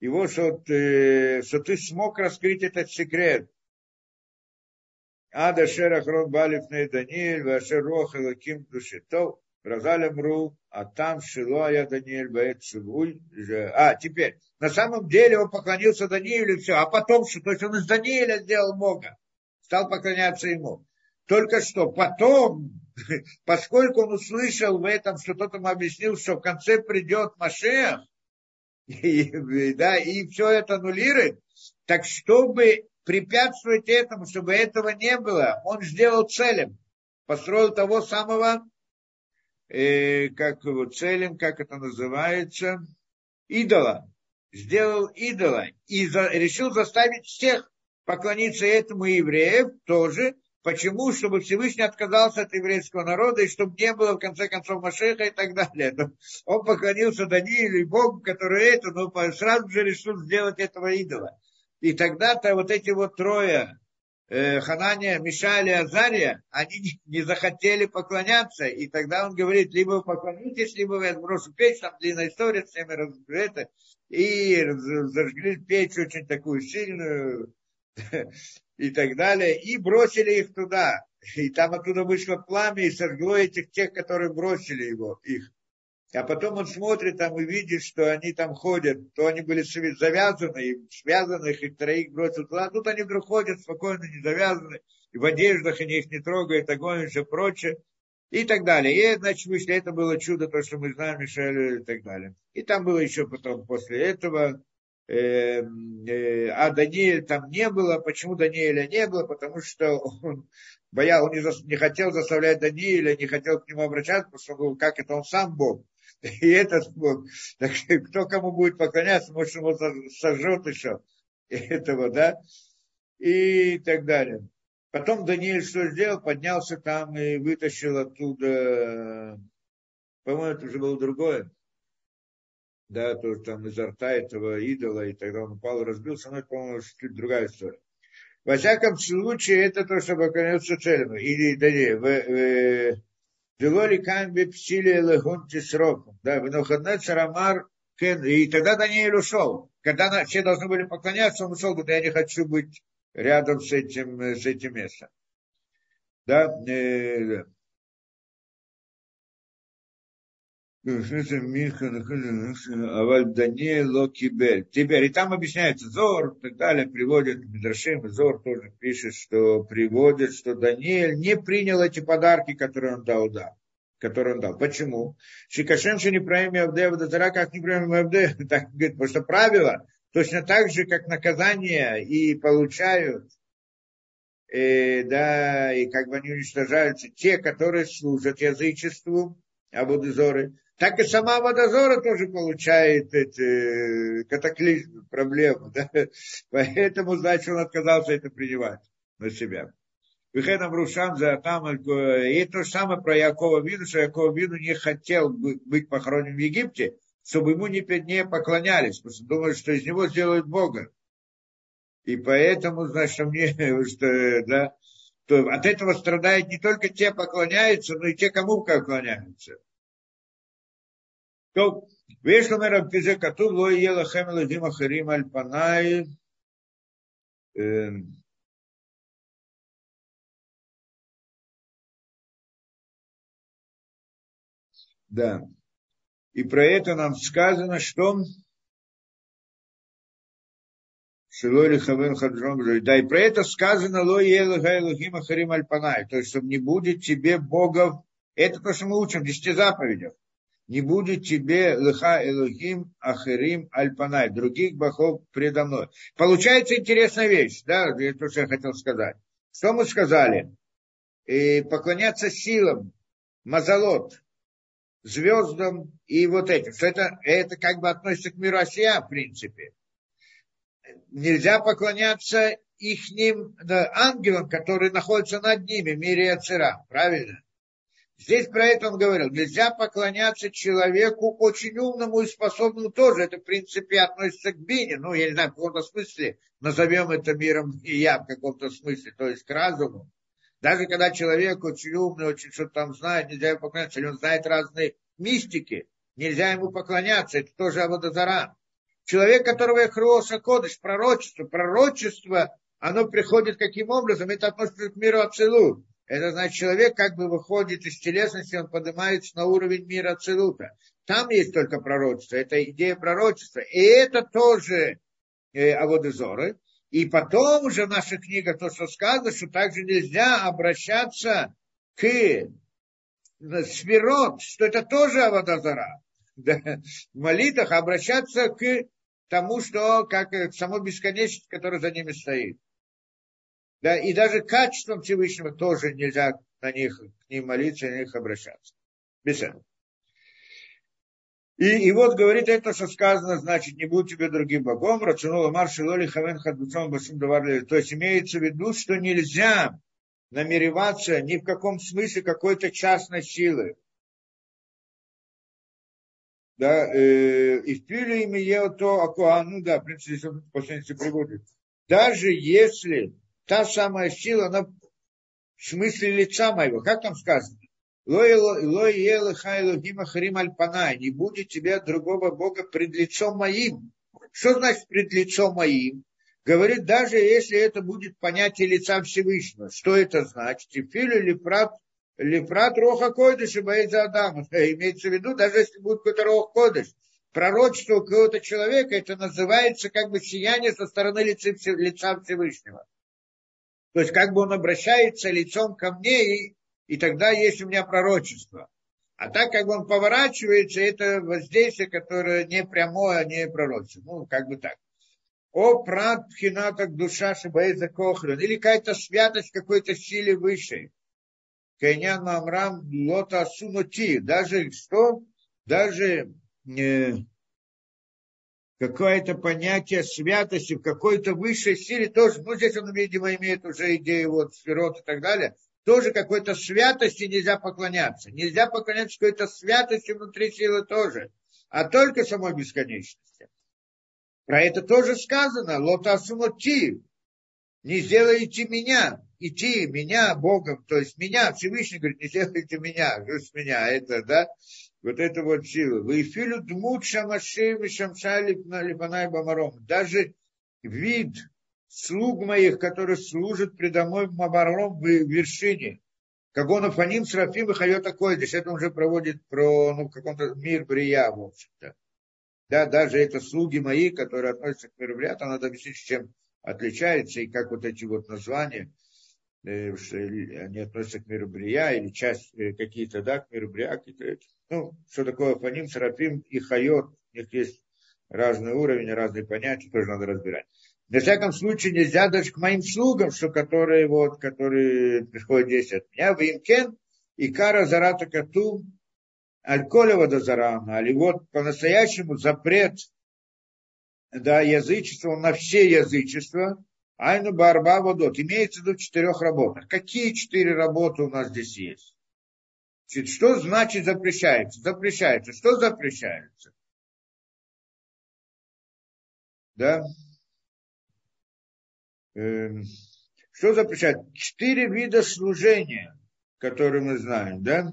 И вот, что, э, что ты смог раскрыть этот секрет. Ада Шерахрон Балиф Даниэль, Вашер Рох Элаким Душитов, Разалям Ру, а там Шилуая Даниэль Баэт. А, теперь, на самом деле он поклонился Даниилу и все, а потом что? То есть он из Даниила сделал Бога, стал поклоняться ему. Только что потом, поскольку он услышал в этом, что тот ему объяснил, что в конце придет Машех, и, да, и все это аннулирует, так чтобы препятствовать этому, чтобы этого не было, он сделал целем, построил того самого э, как его целем, как это называется, идола. Сделал идола и за, решил заставить всех поклониться этому евреев тоже. Почему? Чтобы Всевышний отказался от еврейского народа, и чтобы не было, в конце концов, Машеха и так далее. Но он поклонился Даниилу и Богу, который это, но сразу же решил сделать этого идола. И тогда-то вот эти вот трое, Ханания, Мишаля и Азария, они не захотели поклоняться, и тогда он говорит, либо вы поклонитесь, либо вы отброшу печь, там длинная история, всеми это, и зажгли печь очень такую сильную, и так далее, и бросили их туда, и там оттуда вышло пламя и сожгло этих тех, которые бросили его, их. А потом он смотрит там и видит, что они там ходят, то они были завязаны, и связаны, их троих бросил туда. Тут они вдруг ходят спокойно, не завязаны, и в одеждах они их не трогают, огонь и все прочее. И так далее. И, значит, вышли, это было чудо, то, что мы знаем, Мишель и так далее. И там было еще потом, после этого, э, э, а Даниэль там не было. Почему Даниэля не было? Потому что он боял, он не, за, не хотел заставлять Даниэля, не хотел к нему обращаться, потому что он как это он сам Бог. И этот Бог. Так кто кому будет поклоняться, может, его сожжет еще этого, да? И так далее. Потом Даниил что сделал? Поднялся там и вытащил оттуда, по-моему, это уже было другое. Да, тоже там изо рта этого идола, и тогда он упал разбился, но это, по-моему, чуть другая история. Во всяком случае, это то, что поклоняется целям. Или, да не, в, в, Делоли камби псили легун тисроком. Да, Винохаднет Шарамар Кен. И тогда Даниэль ушел. Когда все должны были поклоняться, он ушел, говорит, я не хочу быть рядом с этим, с этим местом. Да, Теперь, и там объясняется Зор, и так далее, приводит Мидрашим, Зор тоже пишет, что приводит, что Даниэль не принял эти подарки, которые он дал, да который он дал. Почему? Шикашем не правим Авде, Авдатара, как не правим Авде. Так говорит, потому что правило точно так же, как наказание и получают э, да, и как бы они уничтожаются, те, которые служат язычеству, Абудозоры, так и сама Водозора тоже получает эти катаклизмы, проблемы. Да? Поэтому, значит, он отказался это принимать на себя. Вихеном Рушам за там и то же самое про Якова Вину, что Якова Вину не хотел быть похоронен в Египте, чтобы ему не, не поклонялись, потому что думают, что из него сделают Бога. И поэтому, значит, мне, что, да, то от этого страдают не только те поклоняются, но и те, кому поклоняются. То, ויש לומר על פי זה כתוב, לא יהיה לכם אלוהים אחרים על פניי. Да. И про это нам сказано, что Шилой Хавен Хадром Да, и про это сказано Ло Елахим Ахарим Альпанай. То есть, чтобы не будет тебе богов. Это то, что мы учим в десяти заповедях. Не будет тебе лыха Элохим Ахарим Альпанай. Других богов предо мной. Получается интересная вещь. Да, то, что я хотел сказать. Что мы сказали? И поклоняться силам, мазалот, звездам и вот этим. Что это, это как бы относится к миру Осия, в принципе. Нельзя поклоняться ихним ангелам, которые находятся над ними, в мире Ацера. Правильно? Здесь про это он говорил. Нельзя поклоняться человеку очень умному и способному тоже. Это, в принципе, относится к Бине. Ну, я не знаю, в каком-то смысле назовем это миром и я в каком-то смысле, то есть к разуму. Даже когда человек очень умный, очень что-то там знает, нельзя ему поклоняться, или он знает разные мистики, нельзя ему поклоняться, это тоже Аводозара. Человек, которого я Хроса Кодыш, пророчество, пророчество, оно приходит каким образом? Это относится к миру Ацелут. Это значит, человек как бы выходит из телесности, он поднимается на уровень мира Ацелута. Там есть только пророчество, это идея пророчества. И это тоже э, Аводозоры. И потом уже в наших книгах то, что сказано, что также нельзя обращаться к сферот, что это тоже Авадазара. Да, в молитвах обращаться к тому, что как к самой бесконечности, которая за ними стоит. Да, и даже качеством Всевышнего тоже нельзя на них, к ним молиться, на них обращаться. Без этого. И, и вот говорит это, что сказано, значит, не будет тебе другим богом, рационула марши лоли хавен хадбуцом даварли. То есть имеется в виду, что нельзя намереваться ни в каком смысле какой-то частной силы. Да, э, и в пиле имя то акуа, ну да, в принципе, здесь он последний приводит. Даже если та самая сила, она в смысле лица моего, как там сказано? Не будет тебя другого Бога пред лицом моим. Что значит пред лицом моим? Говорит, даже если это будет понятие лица Всевышнего. Что это значит? И филю лифрат, лифрат роха койдыш и боится Адама. Имеется в виду, даже если будет какой-то рох койдыш, пророчество какого-то человека, это называется как бы сияние со стороны лица, лица Всевышнего. То есть как бы он обращается лицом ко мне и и тогда есть у меня пророчество. А так как он поворачивается, это воздействие, которое не прямое, а не пророчество. Ну, как бы так. О, прат пхина, как душа шибаэза кохрен. Или какая-то святость какой-то силе высшей. Кайнян мамрам лота сунути. Даже что? Даже э, какое-то понятие святости в какой-то высшей силе тоже. Ну, здесь он, видимо, имеет уже идею вот сферот и так далее тоже какой-то святости нельзя поклоняться. Нельзя поклоняться какой-то святости внутри силы тоже, а только самой бесконечности. Про это тоже сказано. Лотасумоти. Не сделайте меня, идти меня Богом, то есть меня, Всевышний говорит, не сделайте меня, с меня, это, да, вот это вот сила. Вы филю дмут шамашим и шамшали липанай бамаром. Даже вид слуг моих, которые служат предо мной Мабаром в вершине. Как он Афаним, Срафим и Хайота Койдиш. Это уже проводит про ну, каком-то мир Брия, в общем-то. Да, даже это слуги мои, которые относятся к миру Брия, там надо объяснить, чем отличается, и как вот эти вот названия, э, что они относятся к миру Брия, или часть э, какие-то, да, к миру Брия, какие-то, ну, что такое Афаним, Срафим и Хайот, у них есть разный уровень, разные понятия, тоже надо разбирать. На всяком случае, нельзя даже к моим слугам, что которые, вот, которые приходят здесь от меня, в имкен, и кара зарата кату, альколева до зарама, или вот по-настоящему запрет да, язычества на все язычества, айну барба водот, имеется в виду четырех работах. Какие четыре работы у нас здесь есть? Значит, что значит запрещается? Запрещается. Что запрещается? Да? Эм, что запрещает? Четыре вида служения, которые мы знаем, да?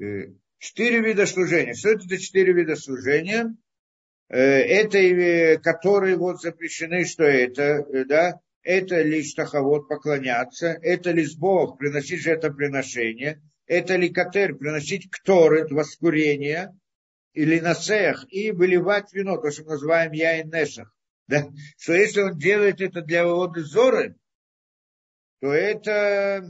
Э, четыре вида служения. Что это за четыре вида служения? Э, это, э, которые вот запрещены, что это, да? Это лишь таховод поклоняться, это лишь Бог приносить жертвоприношение, это ли катер приносить кторы, воскурение, или на цех и выливать вино, то, что мы называем нешах. Да? Что если он делает это для вывода зоры, то это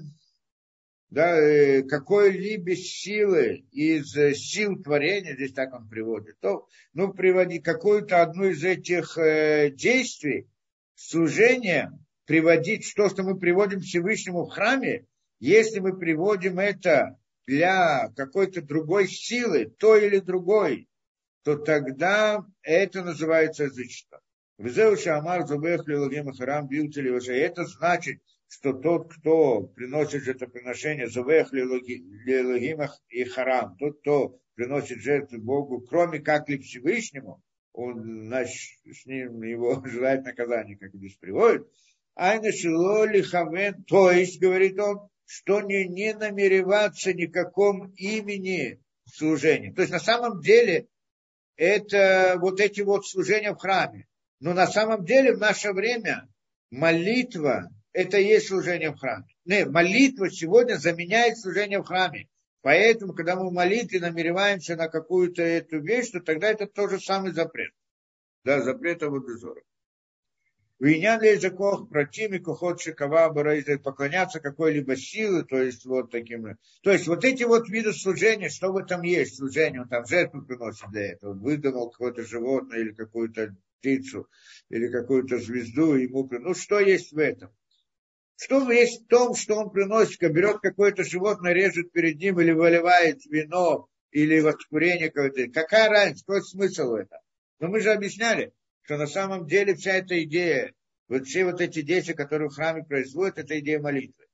да, э, какой-либо силы из э, сил творения, здесь так он приводит, то ну, приводи какую-то одну из этих э, действий, служения, приводить то, что мы приводим Всевышнему в храме, если мы приводим это для какой-то другой силы, той или другой, то тогда это называется язычество. Это значит, что тот, кто приносит жертвоприношение Лилогимах и Харам, тот, кто приносит жертву Богу, кроме как ли Всевышнему, он значит, с ним его желает наказание, как здесь приводит. Айна Шилоли Хавен, то есть, говорит он, что не, не намереваться никаком имени служения. То есть на самом деле это вот эти вот служения в храме. Но на самом деле в наше время молитва это и есть служение в храме. Не, молитва сегодня заменяет служение в храме. Поэтому, когда мы в молитве намереваемся на какую-то эту вещь, то тогда это тоже самый запрет. Да, запрет Аводозора. Винян языков противник уход шикава поклоняться какой-либо силы, то есть вот таким. То есть вот эти вот виды служения, что в этом есть служение, он там жертву приносит для этого, выдумал какое-то животное или какую-то птицу, или какую-то звезду, ему ну что есть в этом? Что есть в том, что он приносит, берет какое-то животное, режет перед ним или выливает вино, или воскурение какое-то. Какая разница, какой смысл в этом? Но мы же объясняли, что на самом деле вся эта идея, вот все вот эти действия, которые в храме происходят, это идея молитвы.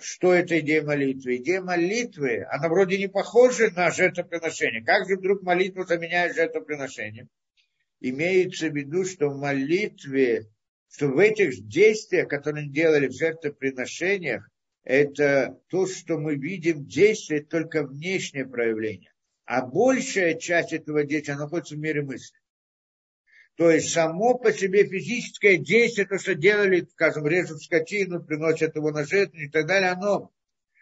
Что это идея молитвы? Идея молитвы, она вроде не похожа на жертвоприношение. Как же вдруг молитва заменяет жертвоприношение? Имеется в виду, что в молитве, что в этих действиях, которые делали в жертвоприношениях, это то, что мы видим действие, только внешнее проявление. А большая часть этого действия находится в мире мысли. То есть само по себе физическое действие, то, что делали, скажем, режут скотину, приносят его на жертву и так далее, оно,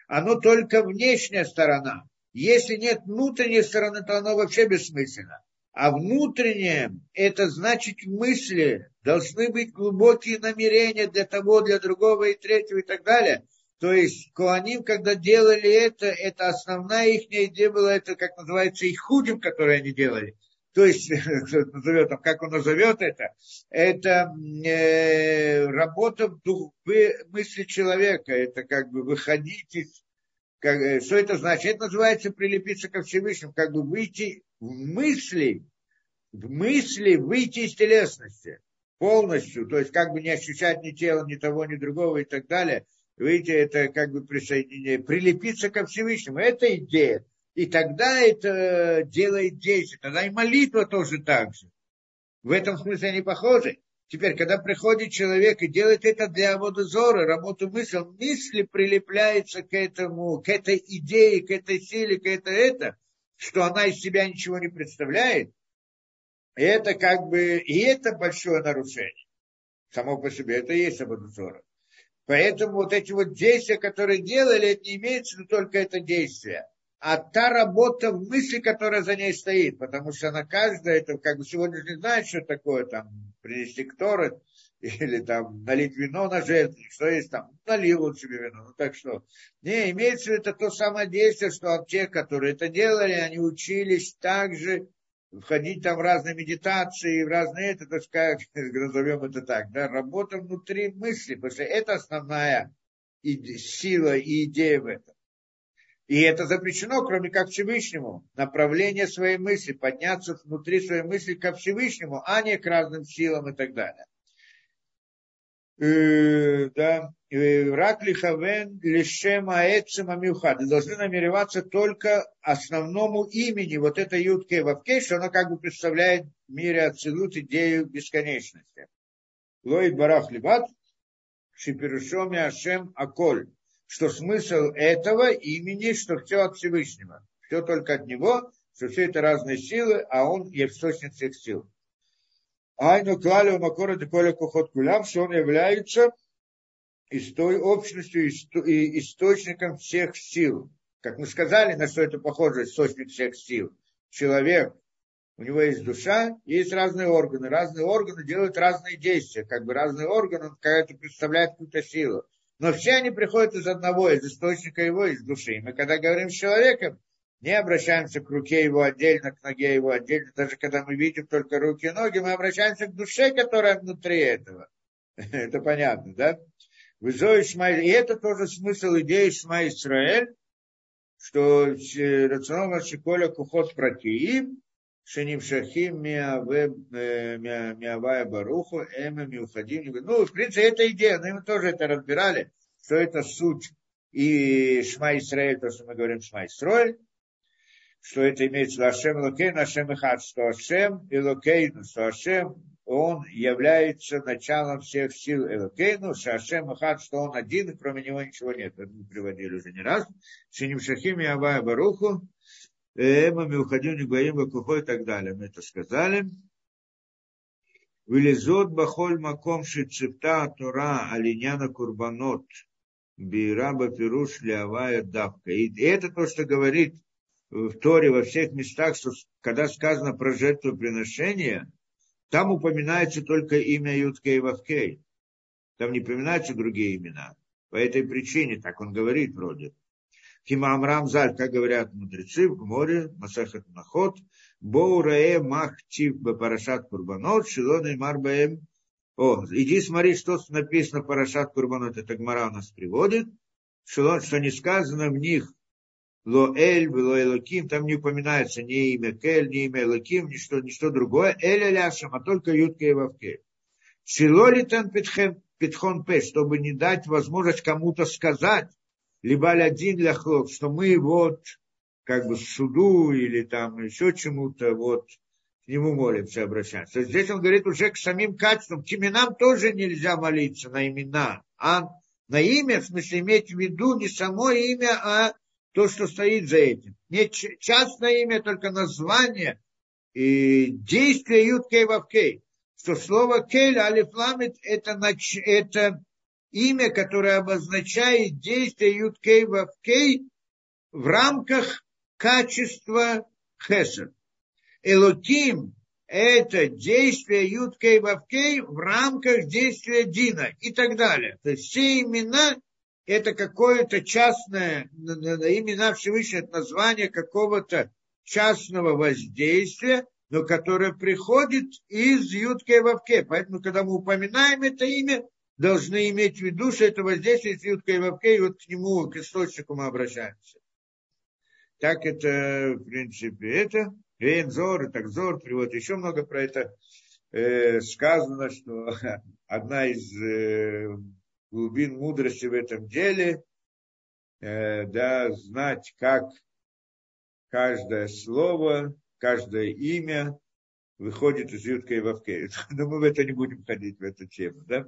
оно только внешняя сторона. Если нет внутренней стороны, то оно вообще бессмысленно. А внутреннее, это значит мысли, должны быть глубокие намерения для того, для другого и третьего и так далее. То есть Куаним, когда делали это, это основная их идея была, это как называется их худим, которые они делали то есть, назовет, как он назовет это, это э, работа в дух, мысли человека, это как бы выходить из, как, э, что это значит? Это называется прилепиться ко Всевышнему, как бы выйти в мысли, в мысли выйти из телесности полностью, то есть как бы не ощущать ни тела, ни того, ни другого и так далее. Выйти это как бы присоединение, прилепиться ко Всевышнему. Это идея. И тогда это делает действие. Тогда и молитва тоже так же. В этом смысле они похожи. Теперь, когда приходит человек и делает это для водозора, работу мысли, мысли прилепляется к этому, к этой идее, к этой силе, к это, это, что она из себя ничего не представляет. И это как бы, и это большое нарушение. Само по себе, это и есть водозора. Поэтому вот эти вот действия, которые делали, это не имеется только это действие а та работа в мысли, которая за ней стоит, потому что она каждая, это как бы сегодня не знает, что такое там принести кторы или там налить вино на жертвенник, что есть там, налил он себе вино, ну так что. Не, имеется в виду то самое действие, что те, которые это делали, они учились также входить там в разные медитации, в разные, это, так сказать, назовем это так, да, работа внутри мысли, потому что это основная сила и идея в этом. И это запрещено, кроме как Всевышнему. Направление своей мысли, подняться внутри своей мысли ко Всевышнему, а не к разным силам и так далее. Э, да, э, рак лихавен лишема эцема мюхад. Должны намереваться только основному имени, вот это Ютке Вавке, что оно как бы представляет в мире Ацилут идею бесконечности. Лоид барах либат, шиперушоми ашем аколь что смысл этого имени, что все от Всевышнего. Все только от него, что все это разные силы, а он источник всех сил. Айну клалю макора деколя кухот кулям, что он является из той общностью, и источником всех сил. Как мы сказали, на что это похоже, источник всех сил. Человек, у него есть душа, есть разные органы. Разные органы делают разные действия. Как бы разные органы, какая-то представляет какую-то силу. Но все они приходят из одного, из источника его, из души. И мы когда говорим с человеком, не обращаемся к руке его отдельно, к ноге его отдельно. Даже когда мы видим только руки и ноги, мы обращаемся к душе, которая внутри этого. Это понятно, да? И это тоже смысл идеи Шма Исраэль, что рационал Шиколя Кухот Пратиим, Шеним э, Миавая Баруху, Эма Миухадим. Ну, в принципе, это идея, но мы тоже это разбирали, что это суть и Шма Исраэль, то, что мы говорим Шма Исраэль, что это имеется в виду Ашем Локейн, Ашем Ихад, что Ашем и Локейн, что Ашем, он является началом всех сил Элокейну, что Ашем Ихад, что он один, и кроме него ничего нет. Это мы приводили уже не раз. Шиним Шахим и Авая Баруху, Эма, Миухадим, Нигуаим, Вакухо и так далее. Мы это сказали. Вылезот бахоль маком шицепта тура алиняна курбанот бираба пируш лявая давка. И это то, что говорит в Торе во всех местах, что когда сказано про жертвоприношение, там упоминается только имя Юткей Вавкей. Там не упоминаются другие имена. По этой причине, так он говорит вроде. Кима Амрам Заль, как говорят мудрецы в Гморе, Масахат Нахот, Боурае Махтив Парашат Курбанот, Шилона и Марбаем. О, иди смотри, что написано Парашат Курбанот, это Гмара нас приводит. Шилон, что не сказано в них Лоэль, Лоэлоким, там не упоминается ни имя Кель, ни имя Элоким, ни что, ни что другое. Эль Аляшам, а только Ютка и Вавке. Шилолитан Питхон Пе, чтобы не дать возможность кому-то сказать, либо один ляхлок, что мы вот как бы суду или там еще чему-то вот к нему молимся, обращаемся. Здесь он говорит уже к самим качествам, к именам тоже нельзя молиться на имена, а на имя, в смысле иметь в виду не само имя, а то, что стоит за этим. Не частное имя, только название и действие Ют Кей Вавкей. Что слово Кель, Алифламит, это, это имя, которое обозначает действие Юткей Вавкей в рамках качества Хесед. Элоким – это действие Юткей Вавкей в рамках действия Дина и так далее. То есть все имена – это какое-то частное, имена Всевышнего, это название какого-то частного воздействия, но которое приходит из Юткей Вавке. Поэтому, когда мы упоминаем это имя, должны иметь в виду, что это воздействие с Юткой и Вавкой, и вот к нему, к источнику мы обращаемся. Так это, в принципе, это. Вейнзор, и так Зор, приводит еще много про это. Э, сказано, что одна из э, глубин мудрости в этом деле, э, да, знать, как каждое слово, каждое имя выходит из Ютка и Вавке. Но мы в это не будем ходить, в эту тему, да?